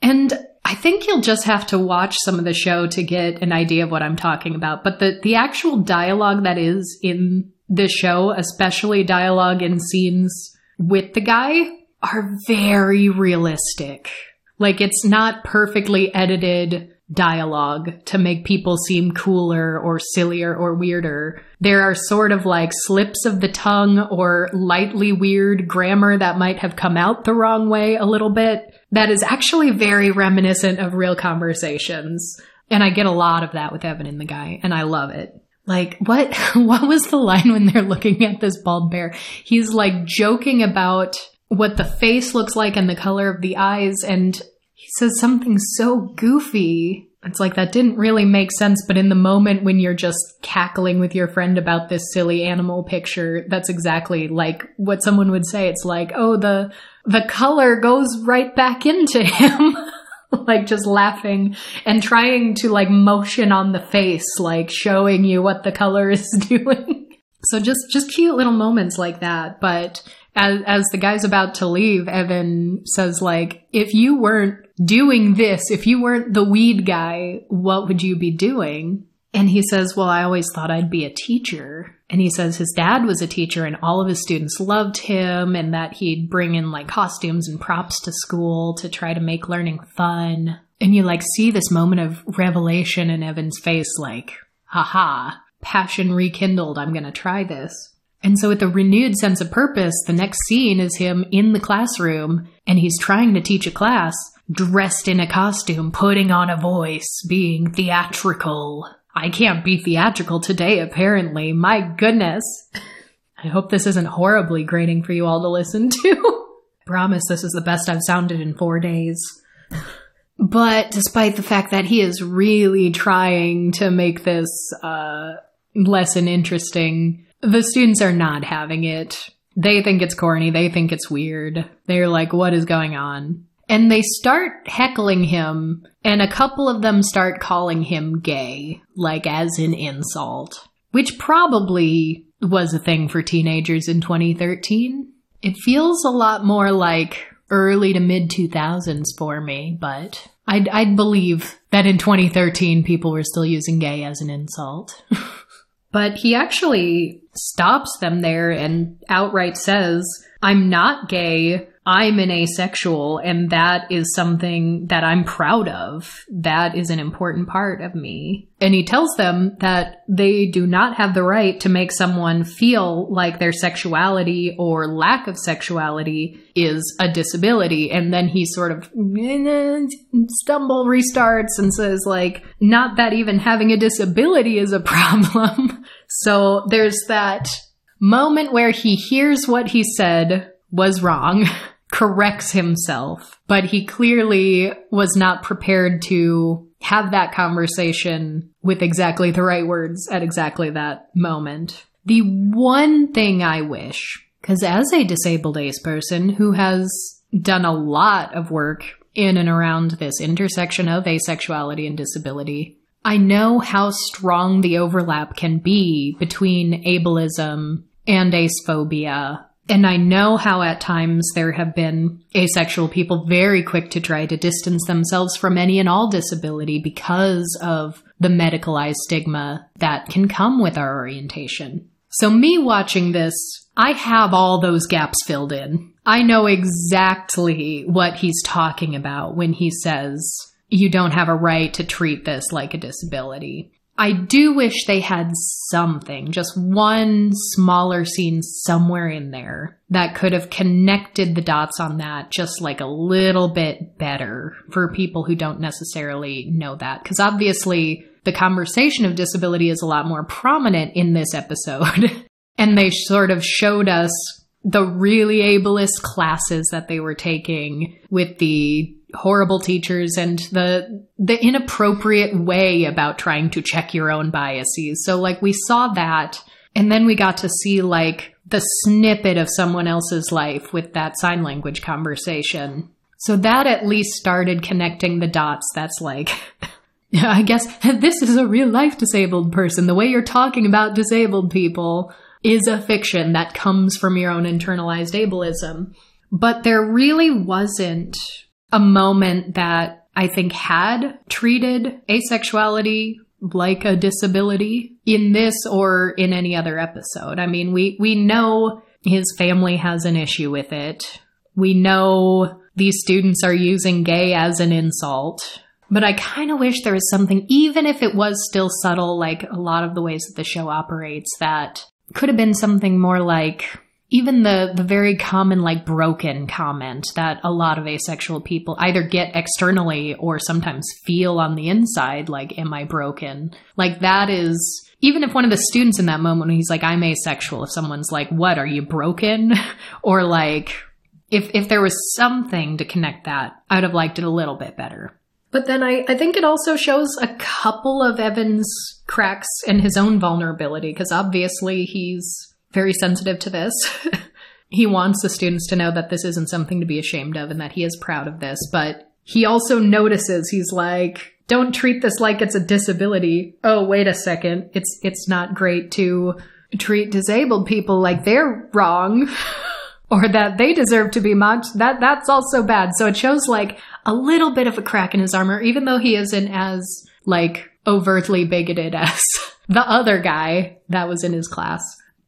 and I think you'll just have to watch some of the show to get an idea of what I'm talking about. But the, the actual dialogue that is in the show, especially dialogue in scenes with the guy, are very realistic. Like it's not perfectly edited dialogue to make people seem cooler or sillier or weirder. There are sort of like slips of the tongue or lightly weird grammar that might have come out the wrong way a little bit. That is actually very reminiscent of real conversations. And I get a lot of that with Evan and the guy, and I love it. Like, what, what was the line when they're looking at this bald bear? He's like joking about what the face looks like and the color of the eyes. And he says something so goofy. It's like that didn't really make sense, but in the moment when you're just cackling with your friend about this silly animal picture, that's exactly like what someone would say. It's like, oh, the, the color goes right back into him. like just laughing and trying to like motion on the face, like showing you what the color is doing. so just, just cute little moments like that. But as, as the guy's about to leave, Evan says, like, if you weren't doing this, if you weren't the weed guy, what would you be doing? And he says, Well, I always thought I'd be a teacher. And he says his dad was a teacher and all of his students loved him and that he'd bring in like costumes and props to school to try to make learning fun. And you like see this moment of revelation in Evan's face, like, haha, passion rekindled. I'm going to try this. And so, with a renewed sense of purpose, the next scene is him in the classroom and he's trying to teach a class, dressed in a costume, putting on a voice, being theatrical. I can't be theatrical today, apparently. My goodness. I hope this isn't horribly grating for you all to listen to. Promise this is the best I've sounded in four days. But despite the fact that he is really trying to make this uh, lesson interesting, the students are not having it. They think it's corny. They think it's weird. They're like, what is going on? And they start heckling him, and a couple of them start calling him gay, like as an insult, which probably was a thing for teenagers in 2013. It feels a lot more like early to mid 2000s for me, but I'd, I'd believe that in 2013 people were still using gay as an insult. But he actually stops them there and outright says, I'm not gay. I'm an asexual, and that is something that I'm proud of. That is an important part of me. And he tells them that they do not have the right to make someone feel like their sexuality or lack of sexuality is a disability. And then he sort of stumble restarts and says, like, not that even having a disability is a problem. so there's that moment where he hears what he said was wrong. corrects himself, but he clearly was not prepared to have that conversation with exactly the right words at exactly that moment. The one thing I wish, because as a disabled ace person who has done a lot of work in and around this intersection of asexuality and disability, I know how strong the overlap can be between ableism and acephobia And I know how at times there have been asexual people very quick to try to distance themselves from any and all disability because of the medicalized stigma that can come with our orientation. So me watching this, I have all those gaps filled in. I know exactly what he's talking about when he says you don't have a right to treat this like a disability. I do wish they had something, just one smaller scene somewhere in there that could have connected the dots on that just like a little bit better for people who don't necessarily know that. Because obviously, the conversation of disability is a lot more prominent in this episode. and they sort of showed us the really ableist classes that they were taking with the horrible teachers and the the inappropriate way about trying to check your own biases. So like we saw that and then we got to see like the snippet of someone else's life with that sign language conversation. So that at least started connecting the dots. That's like I guess this is a real life disabled person. The way you're talking about disabled people is a fiction that comes from your own internalized ableism. But there really wasn't a moment that I think had treated asexuality like a disability in this or in any other episode. I mean, we, we know his family has an issue with it. We know these students are using gay as an insult. But I kind of wish there was something, even if it was still subtle, like a lot of the ways that the show operates, that could have been something more like even the the very common like broken comment that a lot of asexual people either get externally or sometimes feel on the inside like am i broken? Like that is even if one of the students in that moment he's like i'm asexual if someone's like what are you broken? Or like if if there was something to connect that i would have liked it a little bit better. But then I, I think it also shows a couple of Evan's cracks in his own vulnerability, because obviously he's very sensitive to this. he wants the students to know that this isn't something to be ashamed of and that he is proud of this, but he also notices he's like, don't treat this like it's a disability. Oh, wait a second. It's it's not great to treat disabled people like they're wrong. or that they deserve to be mocked, that that's also bad. So it shows like a little bit of a crack in his armor, even though he isn't as like overtly bigoted as the other guy that was in his class.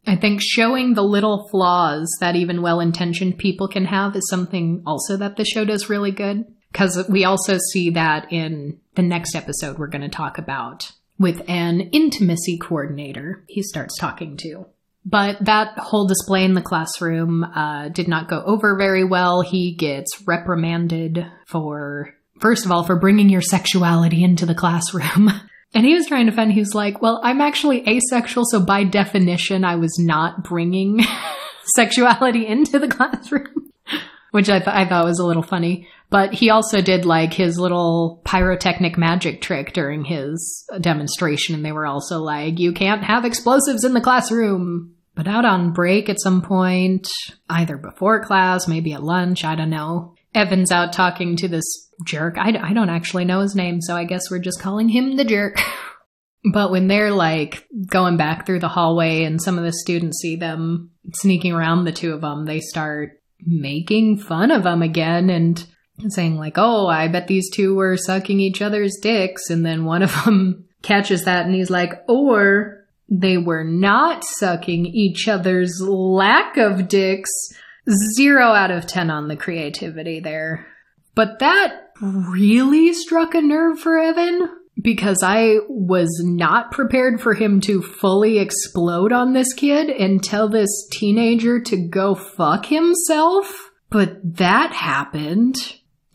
I think showing the little flaws that even well intentioned people can have is something also that the show does really good. Because we also see that in the next episode we're going to talk about with an intimacy coordinator he starts talking to. But that whole display in the classroom uh, did not go over very well. He gets reprimanded for, first of all, for bringing your sexuality into the classroom. and he was trying to defend, he was like, well, I'm actually asexual, so by definition, I was not bringing sexuality into the classroom. Which I, th- I thought was a little funny. But he also did like his little pyrotechnic magic trick during his demonstration, and they were also like, you can't have explosives in the classroom. But out on break at some point, either before class, maybe at lunch, I don't know. Evan's out talking to this jerk. I, I don't actually know his name, so I guess we're just calling him the jerk. but when they're like going back through the hallway and some of the students see them sneaking around the two of them, they start making fun of them again and saying like, "Oh, I bet these two were sucking each other's dicks." And then one of them catches that and he's like, "Or they were not sucking each other's lack of dicks. Zero out of 10 on the creativity there. But that really struck a nerve for Evan because I was not prepared for him to fully explode on this kid and tell this teenager to go fuck himself. But that happened.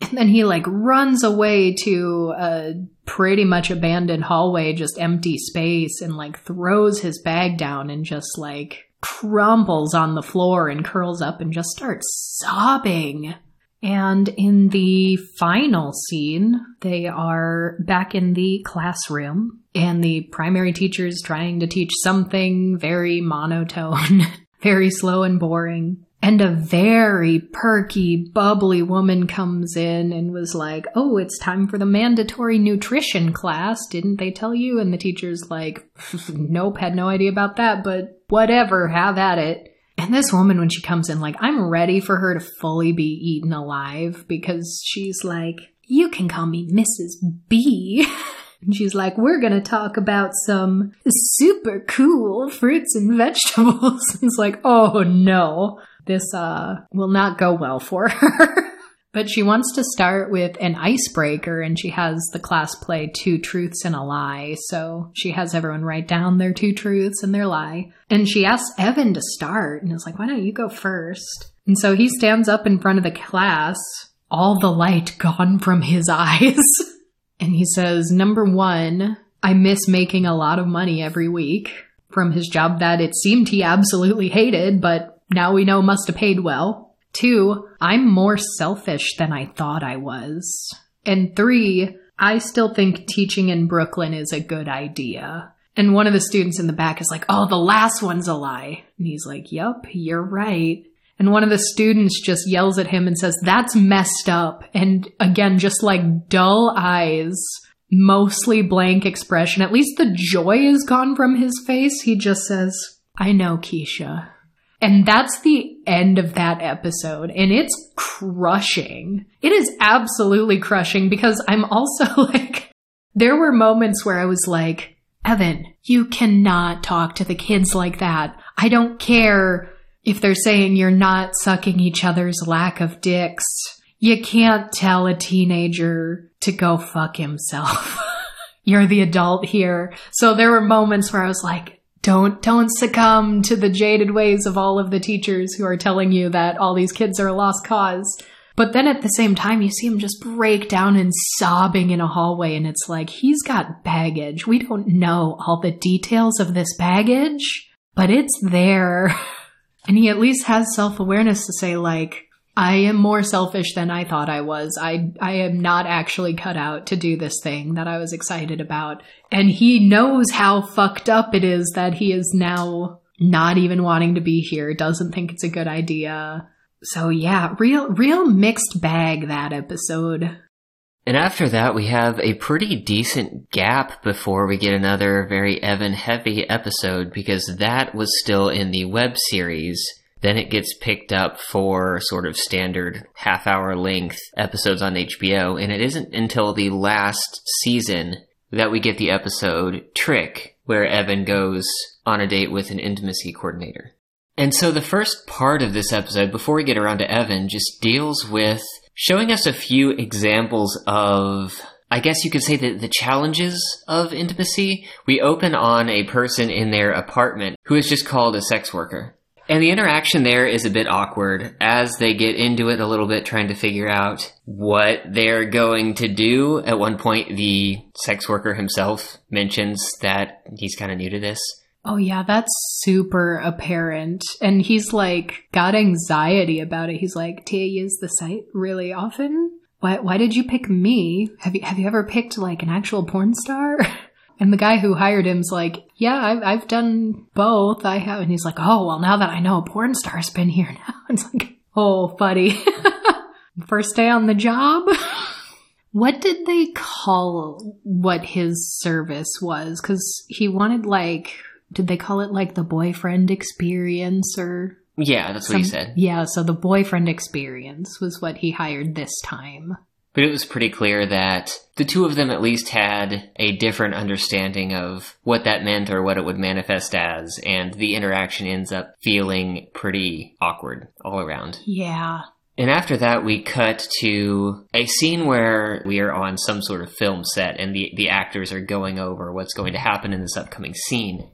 And then he like runs away to a pretty much abandoned hallway, just empty space, and like throws his bag down and just like crumples on the floor and curls up and just starts sobbing. And in the final scene, they are back in the classroom, and the primary teacher is trying to teach something very monotone, very slow and boring. And a very perky, bubbly woman comes in and was like, Oh, it's time for the mandatory nutrition class. Didn't they tell you? And the teacher's like, Nope, had no idea about that, but whatever, have at it. And this woman, when she comes in, like, I'm ready for her to fully be eaten alive because she's like, You can call me Mrs. B. And she's like, We're to talk about some super cool fruits and vegetables. it's like, Oh no, this uh, will not go well for her. But she wants to start with an icebreaker, and she has the class play Two Truths and a Lie. So she has everyone write down their two truths and their lie. And she asks Evan to start, and is like, Why don't you go first? And so he stands up in front of the class, all the light gone from his eyes. and he says, Number one, I miss making a lot of money every week from his job that it seemed he absolutely hated, but now we know must have paid well. Two, I'm more selfish than I thought I was. And three, I still think teaching in Brooklyn is a good idea. And one of the students in the back is like, oh, the last one's a lie. And he's like, yep, you're right. And one of the students just yells at him and says, that's messed up. And again, just like dull eyes, mostly blank expression. At least the joy is gone from his face. He just says, I know, Keisha. And that's the end of that episode. And it's crushing. It is absolutely crushing because I'm also like, there were moments where I was like, Evan, you cannot talk to the kids like that. I don't care if they're saying you're not sucking each other's lack of dicks. You can't tell a teenager to go fuck himself. you're the adult here. So there were moments where I was like, don't don't succumb to the jaded ways of all of the teachers who are telling you that all these kids are a lost cause. But then at the same time, you see him just break down and sobbing in a hallway, and it's like he's got baggage. We don't know all the details of this baggage, but it's there. And he at least has self awareness to say, like, I am more selfish than I thought I was. I I am not actually cut out to do this thing that I was excited about. And he knows how fucked up it is that he is now not even wanting to be here, doesn't think it's a good idea. So yeah, real real mixed bag that episode. And after that, we have a pretty decent gap before we get another very Evan heavy episode because that was still in the web series then it gets picked up for sort of standard half hour length episodes on HBO, and it isn't until the last season that we get the episode Trick, where Evan goes on a date with an intimacy coordinator. And so the first part of this episode, before we get around to Evan, just deals with showing us a few examples of I guess you could say that the challenges of intimacy. We open on a person in their apartment who is just called a sex worker. And the interaction there is a bit awkward as they get into it a little bit, trying to figure out what they're going to do. At one point, the sex worker himself mentions that he's kind of new to this. Oh, yeah, that's super apparent. And he's like got anxiety about it. He's like, Tia use the site really often? Why, why did you pick me? Have you, have you ever picked like an actual porn star? And the guy who hired him's like, yeah, I've, I've done both. I have. And he's like, oh, well, now that I know a porn star's been here now. It's like, oh, buddy. First day on the job. what did they call what his service was? Because he wanted like, did they call it like the boyfriend experience or? Yeah, that's what he said. Yeah, so the boyfriend experience was what he hired this time. But it was pretty clear that the two of them at least had a different understanding of what that meant or what it would manifest as, and the interaction ends up feeling pretty awkward all around. Yeah. And after that, we cut to a scene where we are on some sort of film set and the, the actors are going over what's going to happen in this upcoming scene.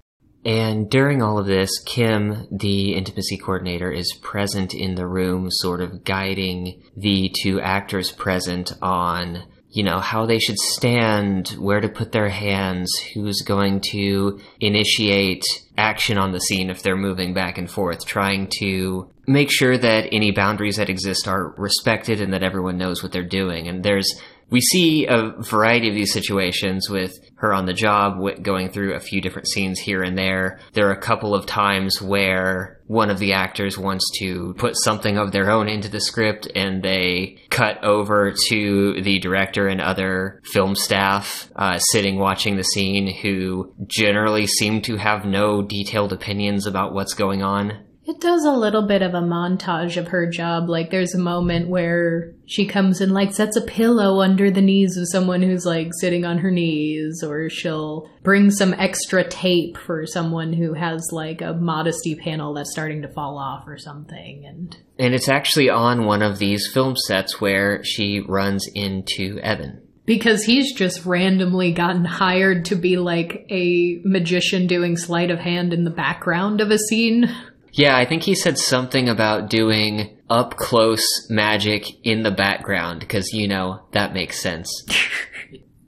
And during all of this, Kim, the intimacy coordinator, is present in the room, sort of guiding the two actors present on, you know, how they should stand, where to put their hands, who's going to initiate action on the scene if they're moving back and forth, trying to make sure that any boundaries that exist are respected and that everyone knows what they're doing. And there's we see a variety of these situations with her on the job, going through a few different scenes here and there. There are a couple of times where one of the actors wants to put something of their own into the script and they cut over to the director and other film staff uh, sitting watching the scene who generally seem to have no detailed opinions about what's going on It does a little bit of a montage of her job. Like there's a moment where she comes and like sets a pillow under the knees of someone who's like sitting on her knees, or she'll bring some extra tape for someone who has like a modesty panel that's starting to fall off or something. And And it's actually on one of these film sets where she runs into Evan. because he's just randomly gotten hired to be like a magician doing sleight of hand in the background of a scene. Yeah, I think he said something about doing up close magic in the background because, you know, that makes sense.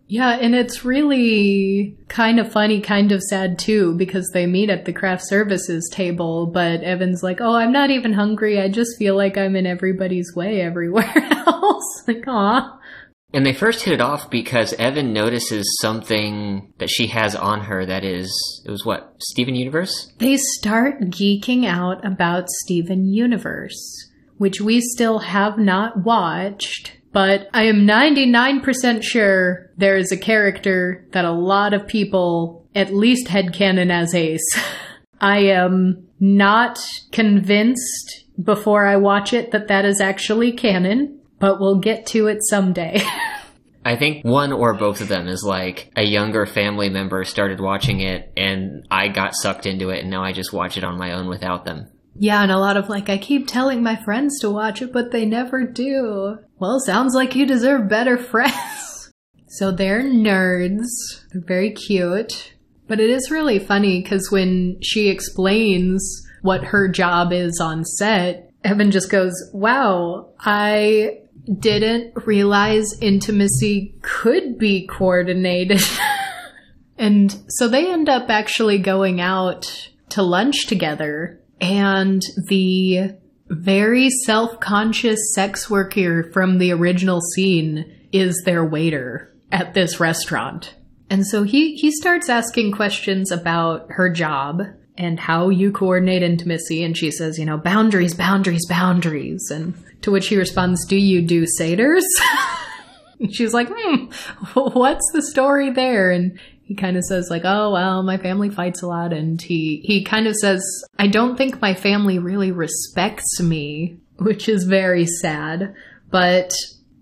Yeah, and it's really kind of funny, kind of sad too, because they meet at the craft services table, but Evan's like, Oh, I'm not even hungry. I just feel like I'm in everybody's way everywhere else. like, aw. And they first hit it off because Evan notices something that she has on her that is, it was what, Steven Universe? They start geeking out about Steven Universe, which we still have not watched, but I am 99% sure there is a character that a lot of people at least headcanon as Ace. I am not convinced before I watch it that that is actually canon, but we'll get to it someday. I think one or both of them is like a younger family member started watching it and I got sucked into it and now I just watch it on my own without them. Yeah, and a lot of like, I keep telling my friends to watch it, but they never do. Well, sounds like you deserve better friends. so they're nerds. They're very cute. But it is really funny because when she explains what her job is on set, Evan just goes, Wow, I didn't realize intimacy could be coordinated. and so they end up actually going out to lunch together and the very self-conscious sex worker from the original scene is their waiter at this restaurant. And so he, he starts asking questions about her job and how you coordinate intimacy. And she says, you know, boundaries, boundaries, boundaries. And to which he responds, do you do satyrs? She's like, hmm, what's the story there? And he kind of says like, oh, well, my family fights a lot. And he, he kind of says, I don't think my family really respects me, which is very sad. But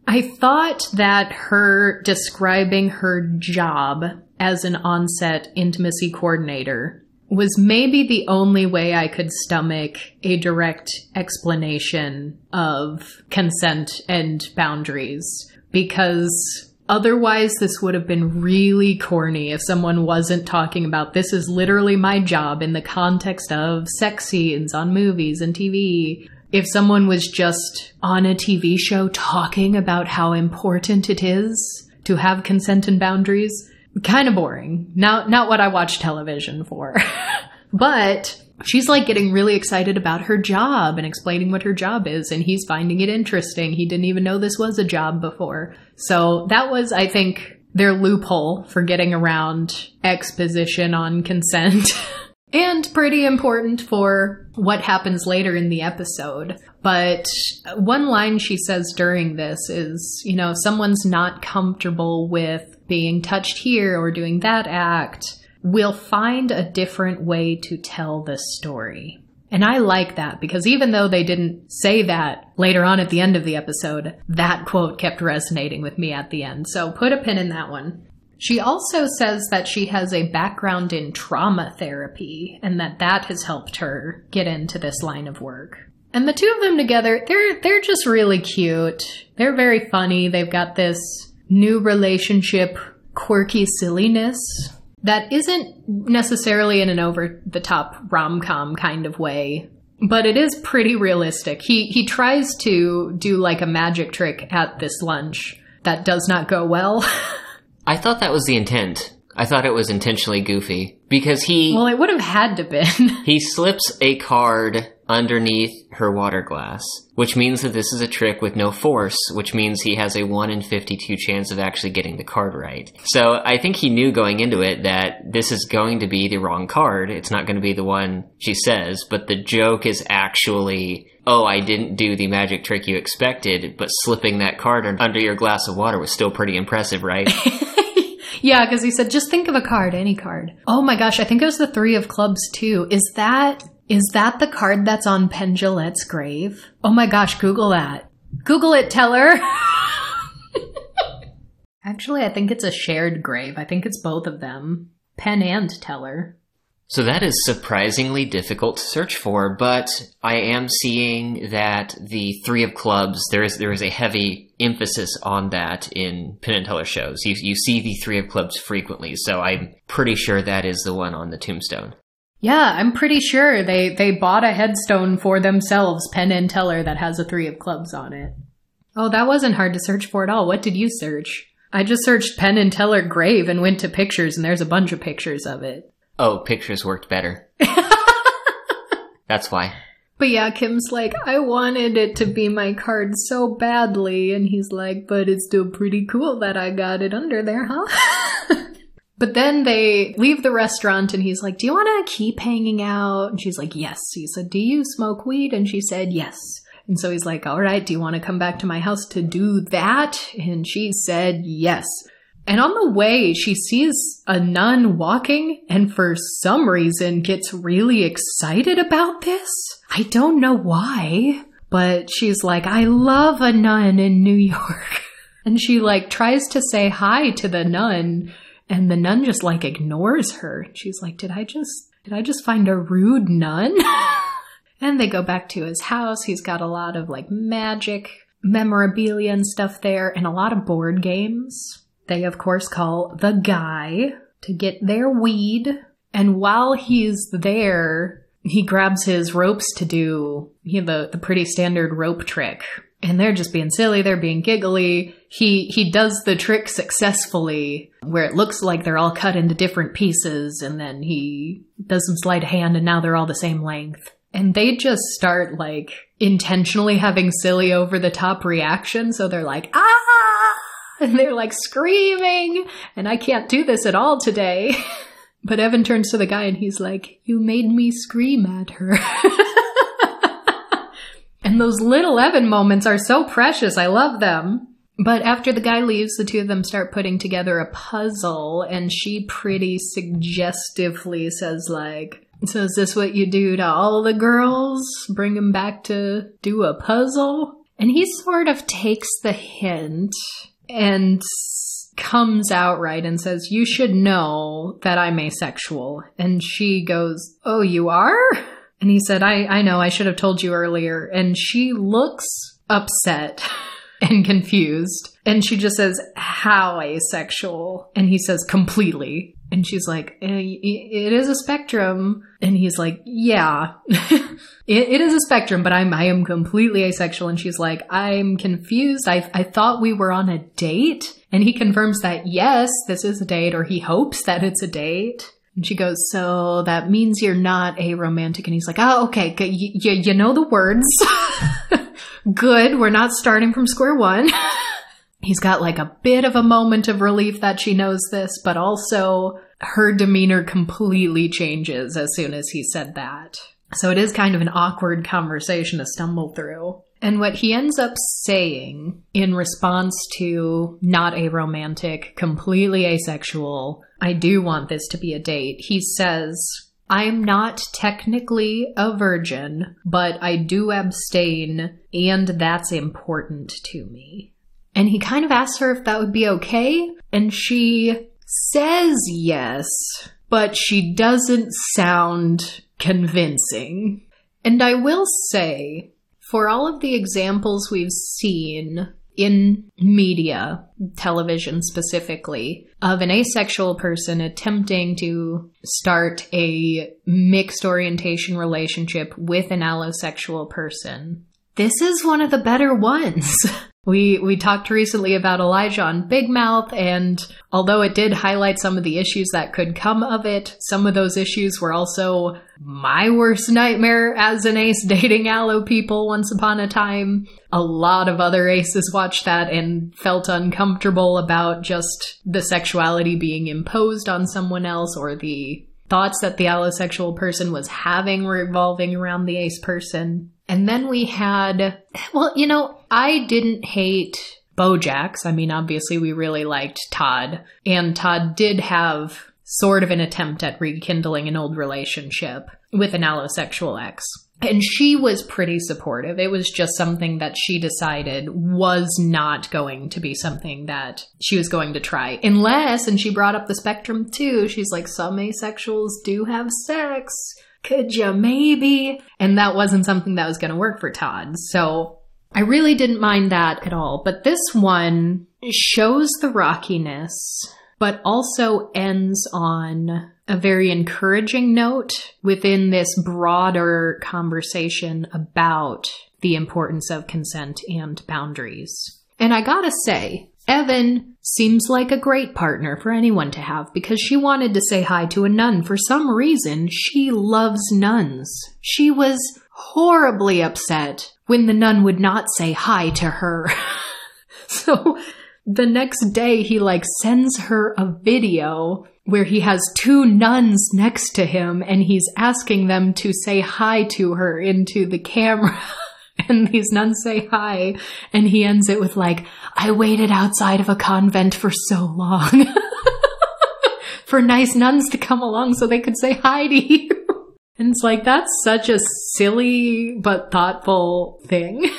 I thought that her describing her job as an onset intimacy coordinator was maybe the only way I could stomach a direct explanation of consent and boundaries because otherwise this would have been really corny if someone wasn't talking about this is literally my job in the context of sex scenes on movies and TV. If someone was just on a TV show talking about how important it is to have consent and boundaries, kind of boring. Not not what I watch television for. but she's like getting really excited about her job and explaining what her job is and he's finding it interesting. He didn't even know this was a job before. So that was I think their loophole for getting around exposition on consent. and pretty important for what happens later in the episode. But one line she says during this is, you know, if someone's not comfortable with being touched here or doing that act, we'll find a different way to tell the story. And I like that because even though they didn't say that later on at the end of the episode, that quote kept resonating with me at the end. So put a pin in that one. She also says that she has a background in trauma therapy and that that has helped her get into this line of work. And the two of them together, they're they're just really cute. They're very funny. They've got this new relationship quirky silliness that isn't necessarily in an over the top rom-com kind of way, but it is pretty realistic. He he tries to do like a magic trick at this lunch that does not go well. I thought that was the intent. I thought it was intentionally goofy because he well, it would have had to been. he slips a card underneath her water glass, which means that this is a trick with no force, which means he has a 1 in 52 chance of actually getting the card right. So I think he knew going into it that this is going to be the wrong card. It's not going to be the one she says, but the joke is actually, oh, I didn't do the magic trick you expected, but slipping that card under your glass of water was still pretty impressive, right? yeah, because he said, just think of a card, any card. Oh my gosh, I think it was the three of clubs too. Is that Is that the card that's on Penn grave? Oh my gosh, Google that. Google it, Teller. Actually, I think it's a shared grave. I think it's both of them. Penn and Teller. So that is surprisingly difficult to search for, but I am seeing that the three of clubs there is there is a heavy emphasis on that in Penn and Teller shows. You you see the three of clubs frequently, so I'm pretty sure that is the one on the tombstone. Yeah, I'm pretty sure they they bought a headstone for themselves, Penn and Teller, that has a three of clubs on it. Oh, that wasn't hard to search for at all. What did you search? I just searched Penn and Teller grave and went to pictures, and there's a bunch of pictures of it. Oh, pictures worked better. That's why. But yeah, Kim's like, I wanted it to be my card so badly. And he's like, but it's still pretty cool that I got it under there, huh? but then they leave the restaurant and he's like, Do you want to keep hanging out? And she's like, Yes. He said, Do you smoke weed? And she said, Yes. And so he's like, All right, do you want to come back to my house to do that? And she said, Yes. And on the way, she sees a nun walking and for some reason gets really excited about this. I don't know why, but she's like, I love a nun in New York. And she like tries to say hi to the nun and the nun just like ignores her. She's like, did I just, did I just find a rude nun? and they go back to his house. He's got a lot of like magic memorabilia and stuff there and a lot of board games they, of course, call the guy to get their weed. And while he's there, he grabs his ropes to do you know, the, the pretty standard rope trick. And they're just being silly, they're being giggly. He he does the trick successfully where it looks like they're all cut into different pieces and then he does some sleight of hand and now they're all the same length. And they just start like intentionally having silly over the top reaction. So they're like, ah! and they're like screaming, and I can't do this at all today. But Evan turns to the guy and he's like, You made me scream at her. and those little Evan moments are so precious. I love them. But after the guy leaves, the two of them start putting together a puzzle, and she pretty suggestively says, like, so is this what you do to all the girls? Bring them back to do a puzzle? And he sort of takes the hint and comes out right and says, You should know that I'm asexual. And she goes, Oh, you are? And he said, I, I know, I should have told you earlier. And she looks upset and confused. And she just says, How asexual? And he says, Completely. And she's like, eh, it is a spectrum. And he's like, yeah, it, it is a spectrum, but I'm, I am completely asexual. And she's like, I'm confused. I, I thought we were on a date. And he confirms that yes, this is a date, or he hopes that it's a date. And she goes, so that means you're not aromantic. And he's like, oh, okay. You, you, know the words. Good. We're not starting from square one. He's got like a bit of a moment of relief that she knows this, but also her demeanor completely changes as soon as he said that. So it is kind of an awkward conversation to stumble through. And what he ends up saying in response to not aromantic, completely asexual, I do want this to be a date, he says, I'm not technically a virgin, but I do abstain, and that's important to me. And he kind of asks her if that would be okay. And she says yes, but she doesn't sound convincing. And I will say, for all of the examples we've seen in media, television specifically, of an asexual person attempting to start a mixed orientation relationship with an allosexual person, this is one of the better ones. We we talked recently about Elijah on Big Mouth, and although it did highlight some of the issues that could come of it, some of those issues were also my worst nightmare as an ace dating allo people once upon a time. A lot of other aces watched that and felt uncomfortable about just the sexuality being imposed on someone else or the thoughts that the allosexual person was having were revolving around the ace person. And then we had, well, you know, I didn't hate BoJack's. I mean, obviously, we really liked Todd. And Todd did have sort of an attempt at rekindling an old relationship with an allosexual ex. And she was pretty supportive. It was just something that she decided was not going to be something that she was going to try. Unless, and she brought up the spectrum too, she's like, some asexuals do have sex. Could you maybe? And that wasn't something that was going to work for Todd. So I really didn't mind that at all. But this one shows the rockiness, but also ends on a very encouraging note within this broader conversation about the importance of consent and boundaries. And I gotta say, Evan seems like a great partner for anyone to have because she wanted to say hi to a nun. For some reason, she loves nuns. She was horribly upset when the nun would not say hi to her. so the next day, he like sends her a video where he has two nuns next to him and he's asking them to say hi to her into the camera. and these nuns say hi and he ends it with like, I waited outside of a convent for so long for nice nuns to come along so they could say hi to you. And it's like, that's such a silly but thoughtful thing.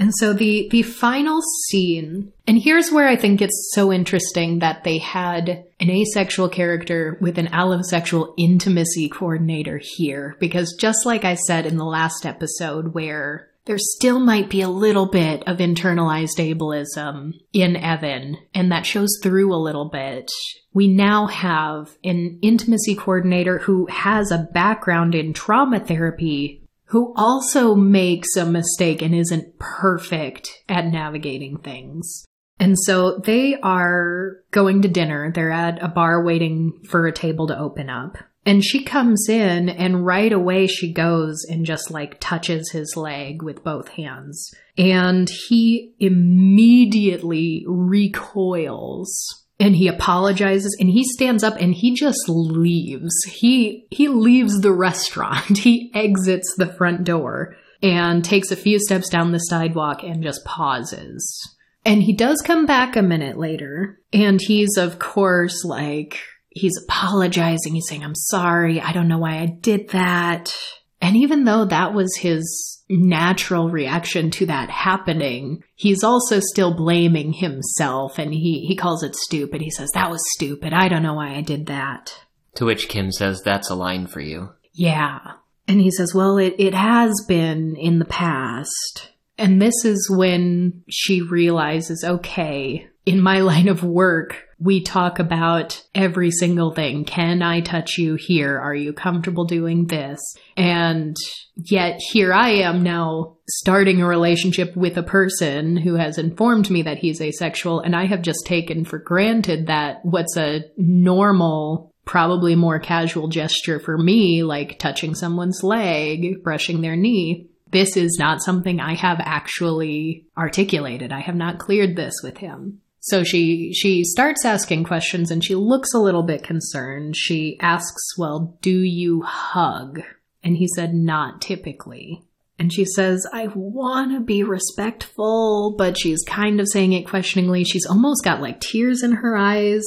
And so the the final scene, and here's where I think it's so interesting that they had an asexual character with an allosexual intimacy coordinator here, because just like I said in the last episode, where there still might be a little bit of internalized ableism in Evan, and that shows through a little bit. We now have an intimacy coordinator who has a background in trauma therapy who also makes a mistake and isn't perfect at navigating things. And so they are going to dinner. They're at a bar waiting for a table to open up. And she comes in and right away she goes and just like touches his leg with both hands. And he immediately recoils and he apologizes and he stands up and he just leaves. He he leaves the restaurant. He exits the front door and takes a few steps down the sidewalk and just pauses. And he does come back a minute later and he's of course like he's apologizing. He's saying I'm sorry. I don't know why I did that. And even though that was his natural reaction to that happening, he's also still blaming himself and he, he calls it stupid. He says, That was stupid. I don't know why I did that. To which Kim says, That's a line for you. Yeah. And he says, Well, it, it has been in the past. And this is when she realizes, okay, in my line of work, we talk about every single thing. Can I touch you here? Are you comfortable doing this? And yet here I am now starting a relationship with a person who has informed me that he's asexual. And I have just taken for granted that what's a normal probably more casual gesture for me, like touching someone's leg, brushing their knee. This is not something I have actually articulated. I have not cleared this with him. So she she starts asking questions and she looks a little bit concerned. She asks, "Well, do you hug?" And he said, "Not typically." And she says, "I want to be respectful," but she's kind of saying it questioningly. She's almost got like tears in her eyes.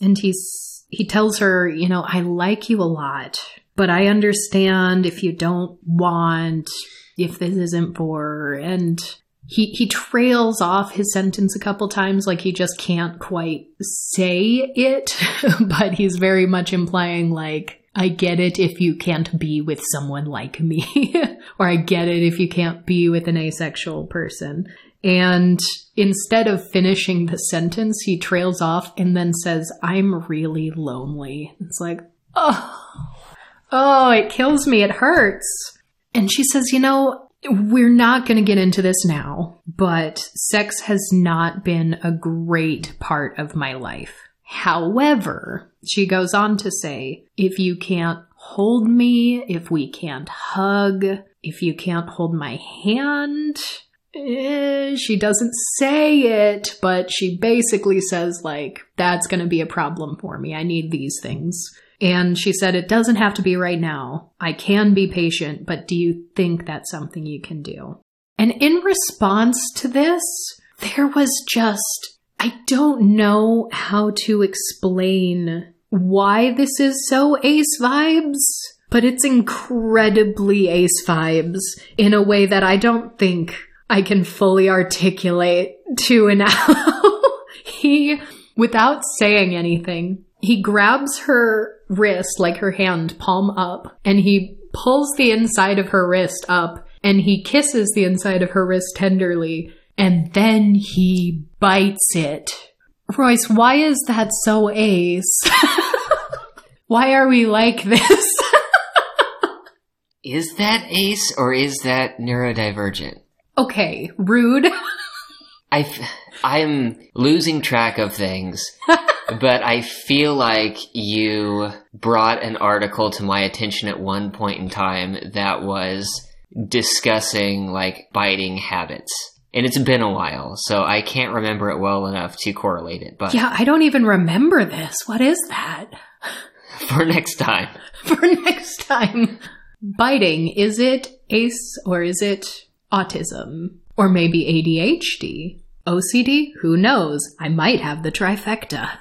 And he's he tells her, "You know, I like you a lot, but I understand if you don't want if this isn't for and he he trails off his sentence a couple times like he just can't quite say it but he's very much implying like I get it if you can't be with someone like me or I get it if you can't be with an asexual person. And instead of finishing the sentence he trails off and then says I'm really lonely. It's like oh oh it kills me. It hurts. And she says you know we're not going to get into this now, but sex has not been a great part of my life. However, she goes on to say, if you can't hold me, if we can't hug, if you can't hold my hand, eh, she doesn't say it, but she basically says, like, that's going to be a problem for me. I need these things. And she said, It doesn't have to be right now. I can be patient, but do you think that's something you can do? And in response to this, there was just, I don't know how to explain why this is so ace vibes, but it's incredibly ace vibes in a way that I don't think I can fully articulate to an he, without saying anything, he grabs her wrist, like her hand, palm up, and he pulls the inside of her wrist up and he kisses the inside of her wrist tenderly and then he bites it. Royce, why is that so ace? why are we like this? is that ace or is that neurodivergent? Okay, rude. I I'm losing track of things, but I feel like you brought an article to my attention at one point in time that was discussing like biting habits. And it's been a while, so I can't remember it well enough to correlate it. But yeah, I don't even remember this. What is that? For next time. For next time. Biting, is it ACE or is it autism? Or maybe ADHD? OCD? Who knows? I might have the trifecta.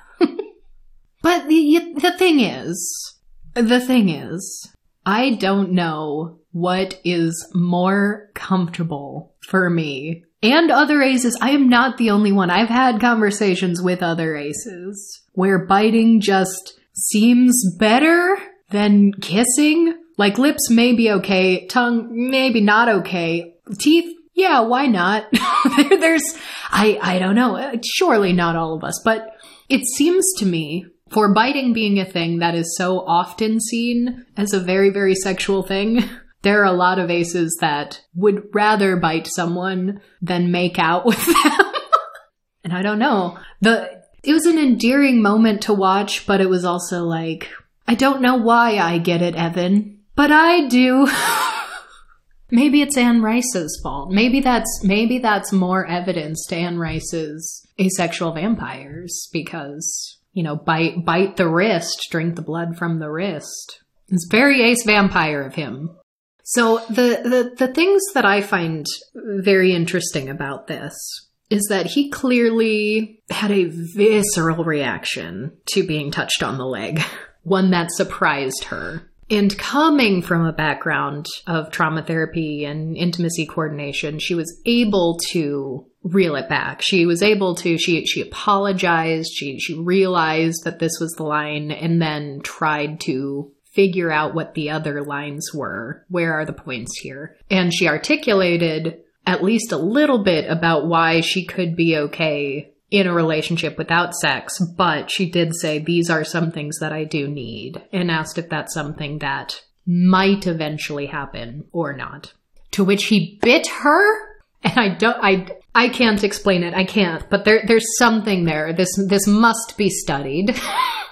But the, the thing is, the thing is, I don't know what is more comfortable for me and other aces. I am not the only one. I've had conversations with other aces where biting just seems better than kissing. Like lips may be okay, tongue maybe not okay, teeth yeah, why not? There's, I, I don't know. Uh, surely not all of us, but it seems to me for biting being a thing that is so often seen as a very, very sexual thing, there are a lot of aces that would rather bite someone than make out with them. and I don't know. The, it was an endearing moment to watch, but it was also like, I don't know why I get it, Evan, but I do. Maybe it's Anne Rice's fault. Maybe that's maybe that's more evidence to Anne Rice's asexual vampires because you know bite bite the wrist, drink the blood from the wrist. It's very ace vampire of him. So the the the things that I find very interesting about this is that he clearly had a visceral reaction to being touched on the leg, one that surprised her. And coming from a background of trauma therapy and intimacy coordination, she was able to reel it back. She was able to she she apologized, she she realized that this was the line and then tried to figure out what the other lines were. Where are the points here? And she articulated at least a little bit about why she could be okay in a relationship without sex, but she did say these are some things that I do need and asked if that's something that might eventually happen or not. To which he bit her and I don't I I can't explain it. I can't, but there there's something there. This this must be studied.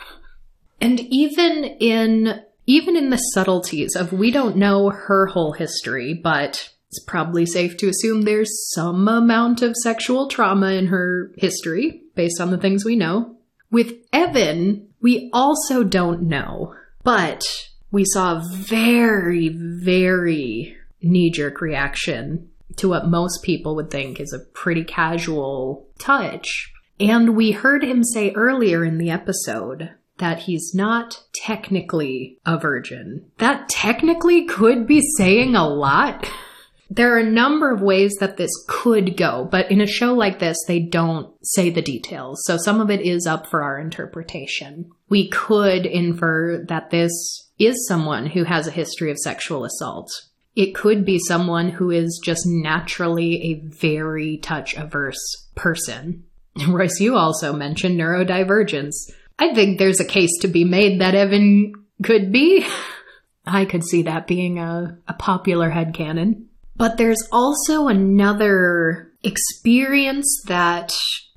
and even in even in the subtleties of we don't know her whole history, but it's probably safe to assume there's some amount of sexual trauma in her history, based on the things we know. With Evan, we also don't know, but we saw a very, very knee jerk reaction to what most people would think is a pretty casual touch. And we heard him say earlier in the episode that he's not technically a virgin. That technically could be saying a lot. There are a number of ways that this could go, but in a show like this, they don't say the details. So some of it is up for our interpretation. We could infer that this is someone who has a history of sexual assault. It could be someone who is just naturally a very touch averse person. Royce, you also mentioned neurodivergence. I think there's a case to be made that Evan could be. I could see that being a, a popular headcanon. But there's also another experience that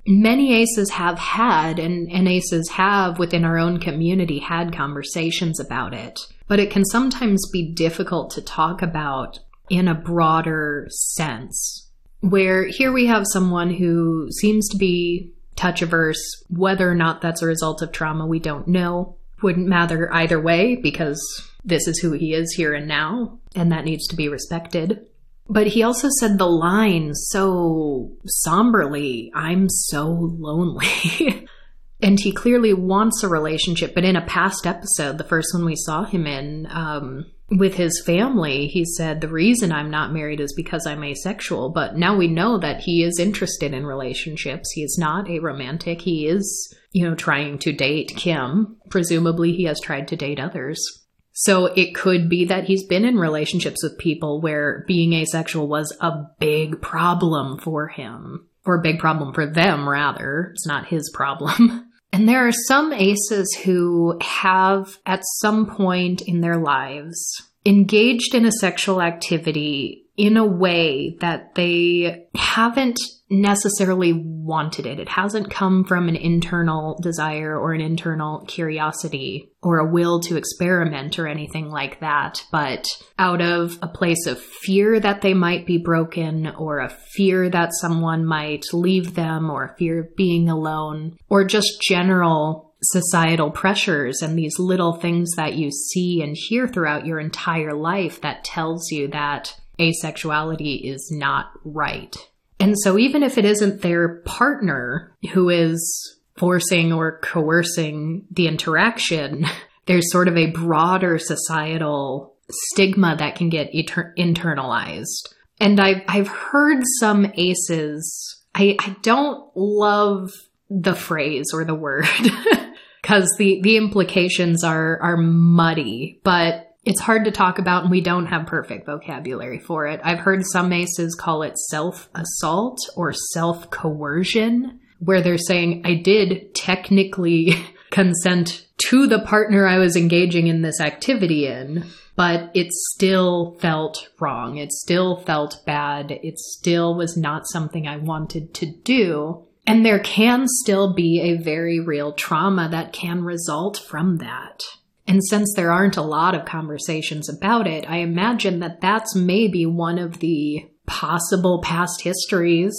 many aces have had and, and aces have within our own community had conversations about it. But it can sometimes be difficult to talk about in a broader sense. Where here we have someone who seems to be touch averse, whether or not that's a result of trauma, we don't know. Wouldn't matter either way because this is who he is here and now, and that needs to be respected. But he also said the line so somberly I'm so lonely. and he clearly wants a relationship. But in a past episode, the first one we saw him in, um, with his family, he said, The reason I'm not married is because I'm asexual. But now we know that he is interested in relationships. He is not aromantic. He is, you know, trying to date Kim. Presumably, he has tried to date others. So it could be that he's been in relationships with people where being asexual was a big problem for him, or a big problem for them, rather. It's not his problem. And there are some aces who have, at some point in their lives, engaged in a sexual activity in a way that they haven't necessarily wanted it. It hasn't come from an internal desire or an internal curiosity or a will to experiment or anything like that, but out of a place of fear that they might be broken or a fear that someone might leave them or a fear of being alone or just general societal pressures and these little things that you see and hear throughout your entire life that tells you that asexuality is not right. And so even if it isn't their partner who is forcing or coercing the interaction, there's sort of a broader societal stigma that can get internalized. And I've, I've heard some aces, I, I don't love the phrase or the word because the, the implications are, are muddy, but it's hard to talk about and we don't have perfect vocabulary for it. I've heard some aces call it self assault or self coercion, where they're saying, I did technically consent to the partner I was engaging in this activity in, but it still felt wrong. It still felt bad. It still was not something I wanted to do. And there can still be a very real trauma that can result from that. And since there aren't a lot of conversations about it, I imagine that that's maybe one of the possible past histories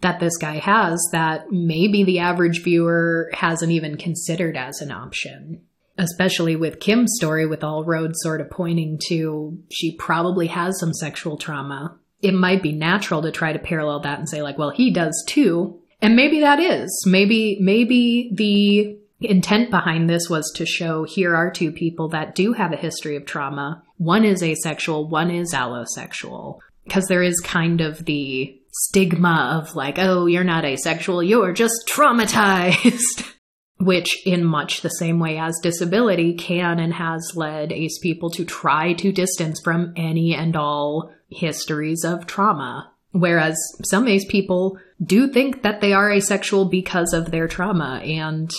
that this guy has that maybe the average viewer hasn't even considered as an option. Especially with Kim's story, with all roads sort of pointing to she probably has some sexual trauma. It might be natural to try to parallel that and say, like, well, he does too. And maybe that is. Maybe, maybe the intent behind this was to show here are two people that do have a history of trauma. One is asexual, one is allosexual. Because there is kind of the stigma of like, oh, you're not asexual, you're just traumatized. Which, in much the same way as disability, can and has led ace people to try to distance from any and all histories of trauma. Whereas some ace people do think that they are asexual because of their trauma and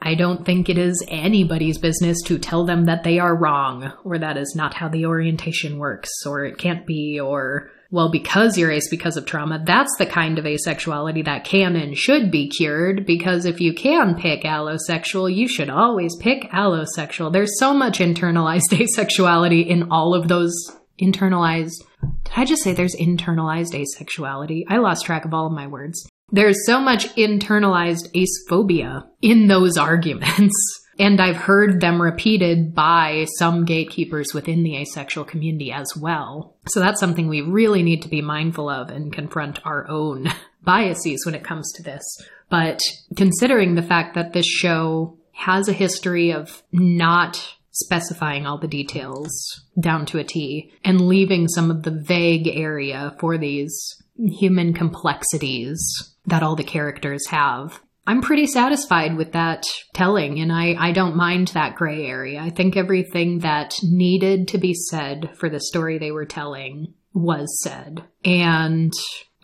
I don't think it is anybody's business to tell them that they are wrong, or that is not how the orientation works, or it can't be, or, well, because you're ace because of trauma, that's the kind of asexuality that can and should be cured, because if you can pick allosexual, you should always pick allosexual. There's so much internalized asexuality in all of those internalized. Did I just say there's internalized asexuality? I lost track of all of my words. There's so much internalized acephobia in those arguments. And I've heard them repeated by some gatekeepers within the asexual community as well. So that's something we really need to be mindful of and confront our own biases when it comes to this. But considering the fact that this show has a history of not specifying all the details down to a T and leaving some of the vague area for these human complexities that all the characters have. I'm pretty satisfied with that telling, and I, I don't mind that gray area. I think everything that needed to be said for the story they were telling was said. And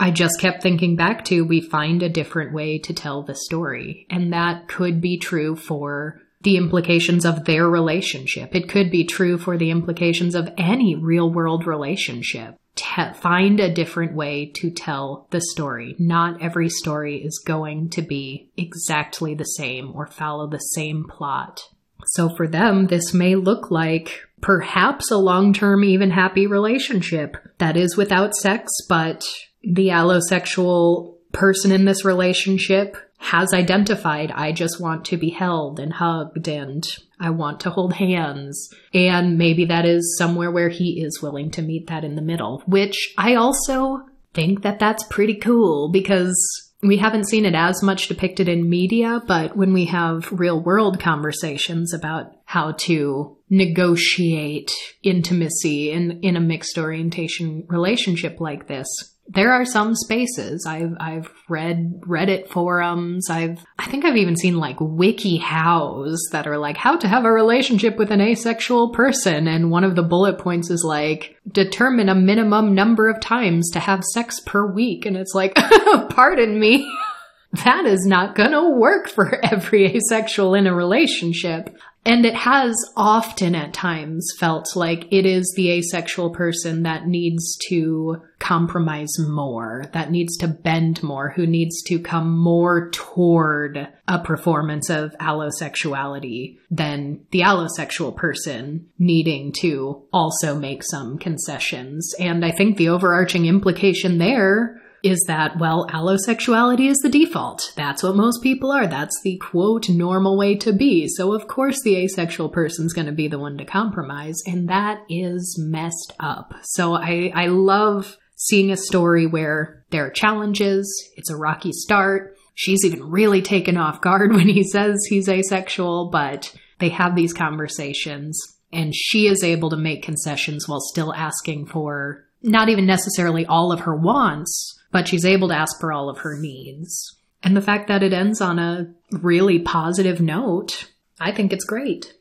I just kept thinking back to we find a different way to tell the story. And that could be true for the implications of their relationship. It could be true for the implications of any real world relationship te- find a different way to tell the story. Not every story is going to be exactly the same or follow the same plot. So for them, this may look like perhaps a long term, even happy relationship that is without sex, but the allosexual person in this relationship has identified I just want to be held and hugged and I want to hold hands. And maybe that is somewhere where he is willing to meet that in the middle, which I also think that that's pretty cool because we haven't seen it as much depicted in media, but when we have real world conversations about how to negotiate intimacy in, in a mixed orientation relationship like this, there are some spaces I've I've read Reddit forums. I've I think I've even seen like wiki hows that are like how to have a relationship with an asexual person and one of the bullet points is like determine a minimum number of times to have sex per week and it's like pardon me that is not going to work for every asexual in a relationship. And it has often at times felt like it is the asexual person that needs to compromise more, that needs to bend more, who needs to come more toward a performance of allosexuality than the allosexual person needing to also make some concessions. And I think the overarching implication there is that, well, allosexuality is the default. That's what most people are. That's the quote normal way to be. So of course the asexual person's going to be the one to compromise. And that is messed up. So I, I love seeing a story where there are challenges. It's a rocky start. She's even really taken off guard when he says he's asexual, but they have these conversations and she is able to make concessions while still asking for not even necessarily all of her wants, but she's able to ask for all of her needs. And the fact that it ends on a really positive note, I think it's great.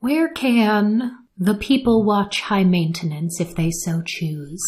Where can the people watch high maintenance if they so choose?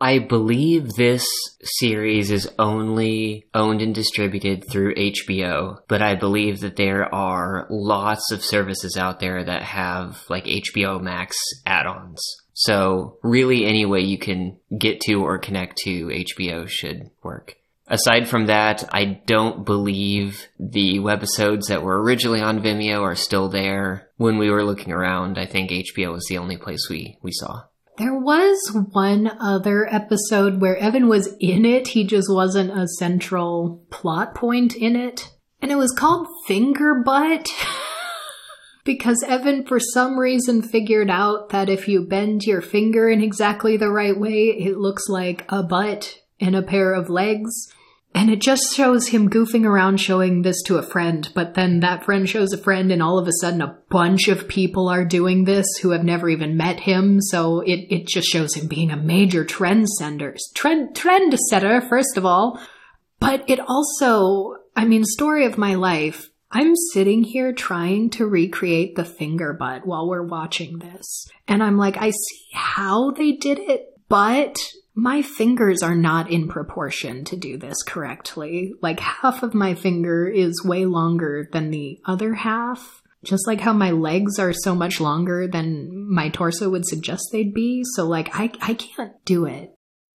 I believe this series is only owned and distributed through HBO, but I believe that there are lots of services out there that have like HBO Max add ons. So, really, any way you can get to or connect to HBO should work. Aside from that, I don't believe the webisodes that were originally on Vimeo are still there. When we were looking around, I think HBO was the only place we, we saw. There was one other episode where Evan was in it. He just wasn't a central plot point in it. And it was called Finger Butt. because Evan, for some reason, figured out that if you bend your finger in exactly the right way, it looks like a butt and a pair of legs. And it just shows him goofing around showing this to a friend, but then that friend shows a friend, and all of a sudden a bunch of people are doing this who have never even met him. So it, it just shows him being a major trendsetter. Trend, trend setter, first of all. But it also, I mean, story of my life. I'm sitting here trying to recreate the finger butt while we're watching this. And I'm like, I see how they did it, but my fingers are not in proportion to do this correctly. Like half of my finger is way longer than the other half. Just like how my legs are so much longer than my torso would suggest they'd be. So like I, I can't do it.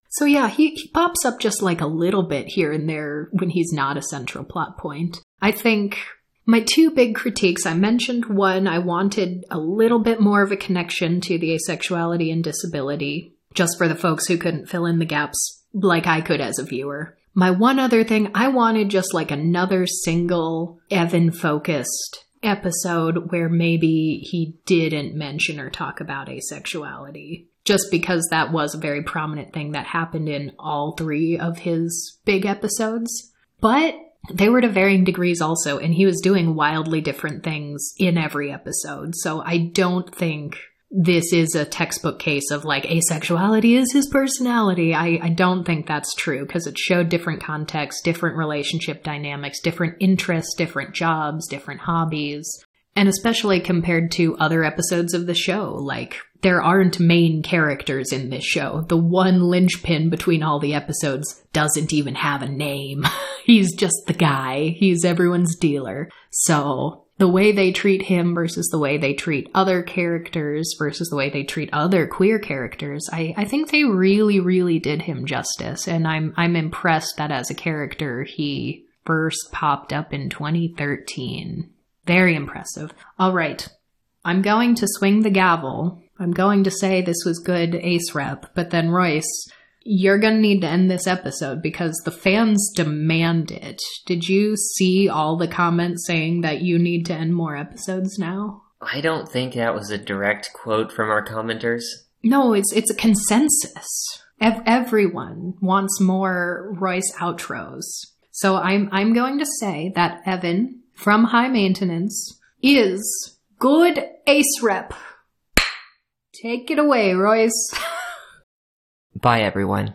So yeah, he, he pops up just like a little bit here and there when he's not a central plot point. I think my two big critiques, I mentioned one, I wanted a little bit more of a connection to the asexuality and disability just for the folks who couldn't fill in the gaps like I could as a viewer. My one other thing, I wanted just like another single Evan focused episode where maybe he didn't mention or talk about asexuality. Just because that was a very prominent thing that happened in all three of his big episodes. But they were to varying degrees also, and he was doing wildly different things in every episode. So I don't think this is a textbook case of like asexuality is his personality. I, I don't think that's true because it showed different contexts, different relationship dynamics, different interests, different jobs, different hobbies. And especially compared to other episodes of the show, like there aren't main characters in this show. The one linchpin between all the episodes doesn't even have a name. He's just the guy. He's everyone's dealer. So the way they treat him versus the way they treat other characters versus the way they treat other queer characters, I, I think they really, really did him justice. And I'm I'm impressed that as a character he first popped up in 2013. Very impressive. All right. I'm going to swing the gavel. I'm going to say this was good ace rep, but then Royce, you're going to need to end this episode because the fans demand it. Did you see all the comments saying that you need to end more episodes now? I don't think that was a direct quote from our commenters. No, it's it's a consensus. Ev- everyone wants more Royce outros. So I'm I'm going to say that Evan from High Maintenance is good ace rep. Take it away, Royce. Bye, everyone.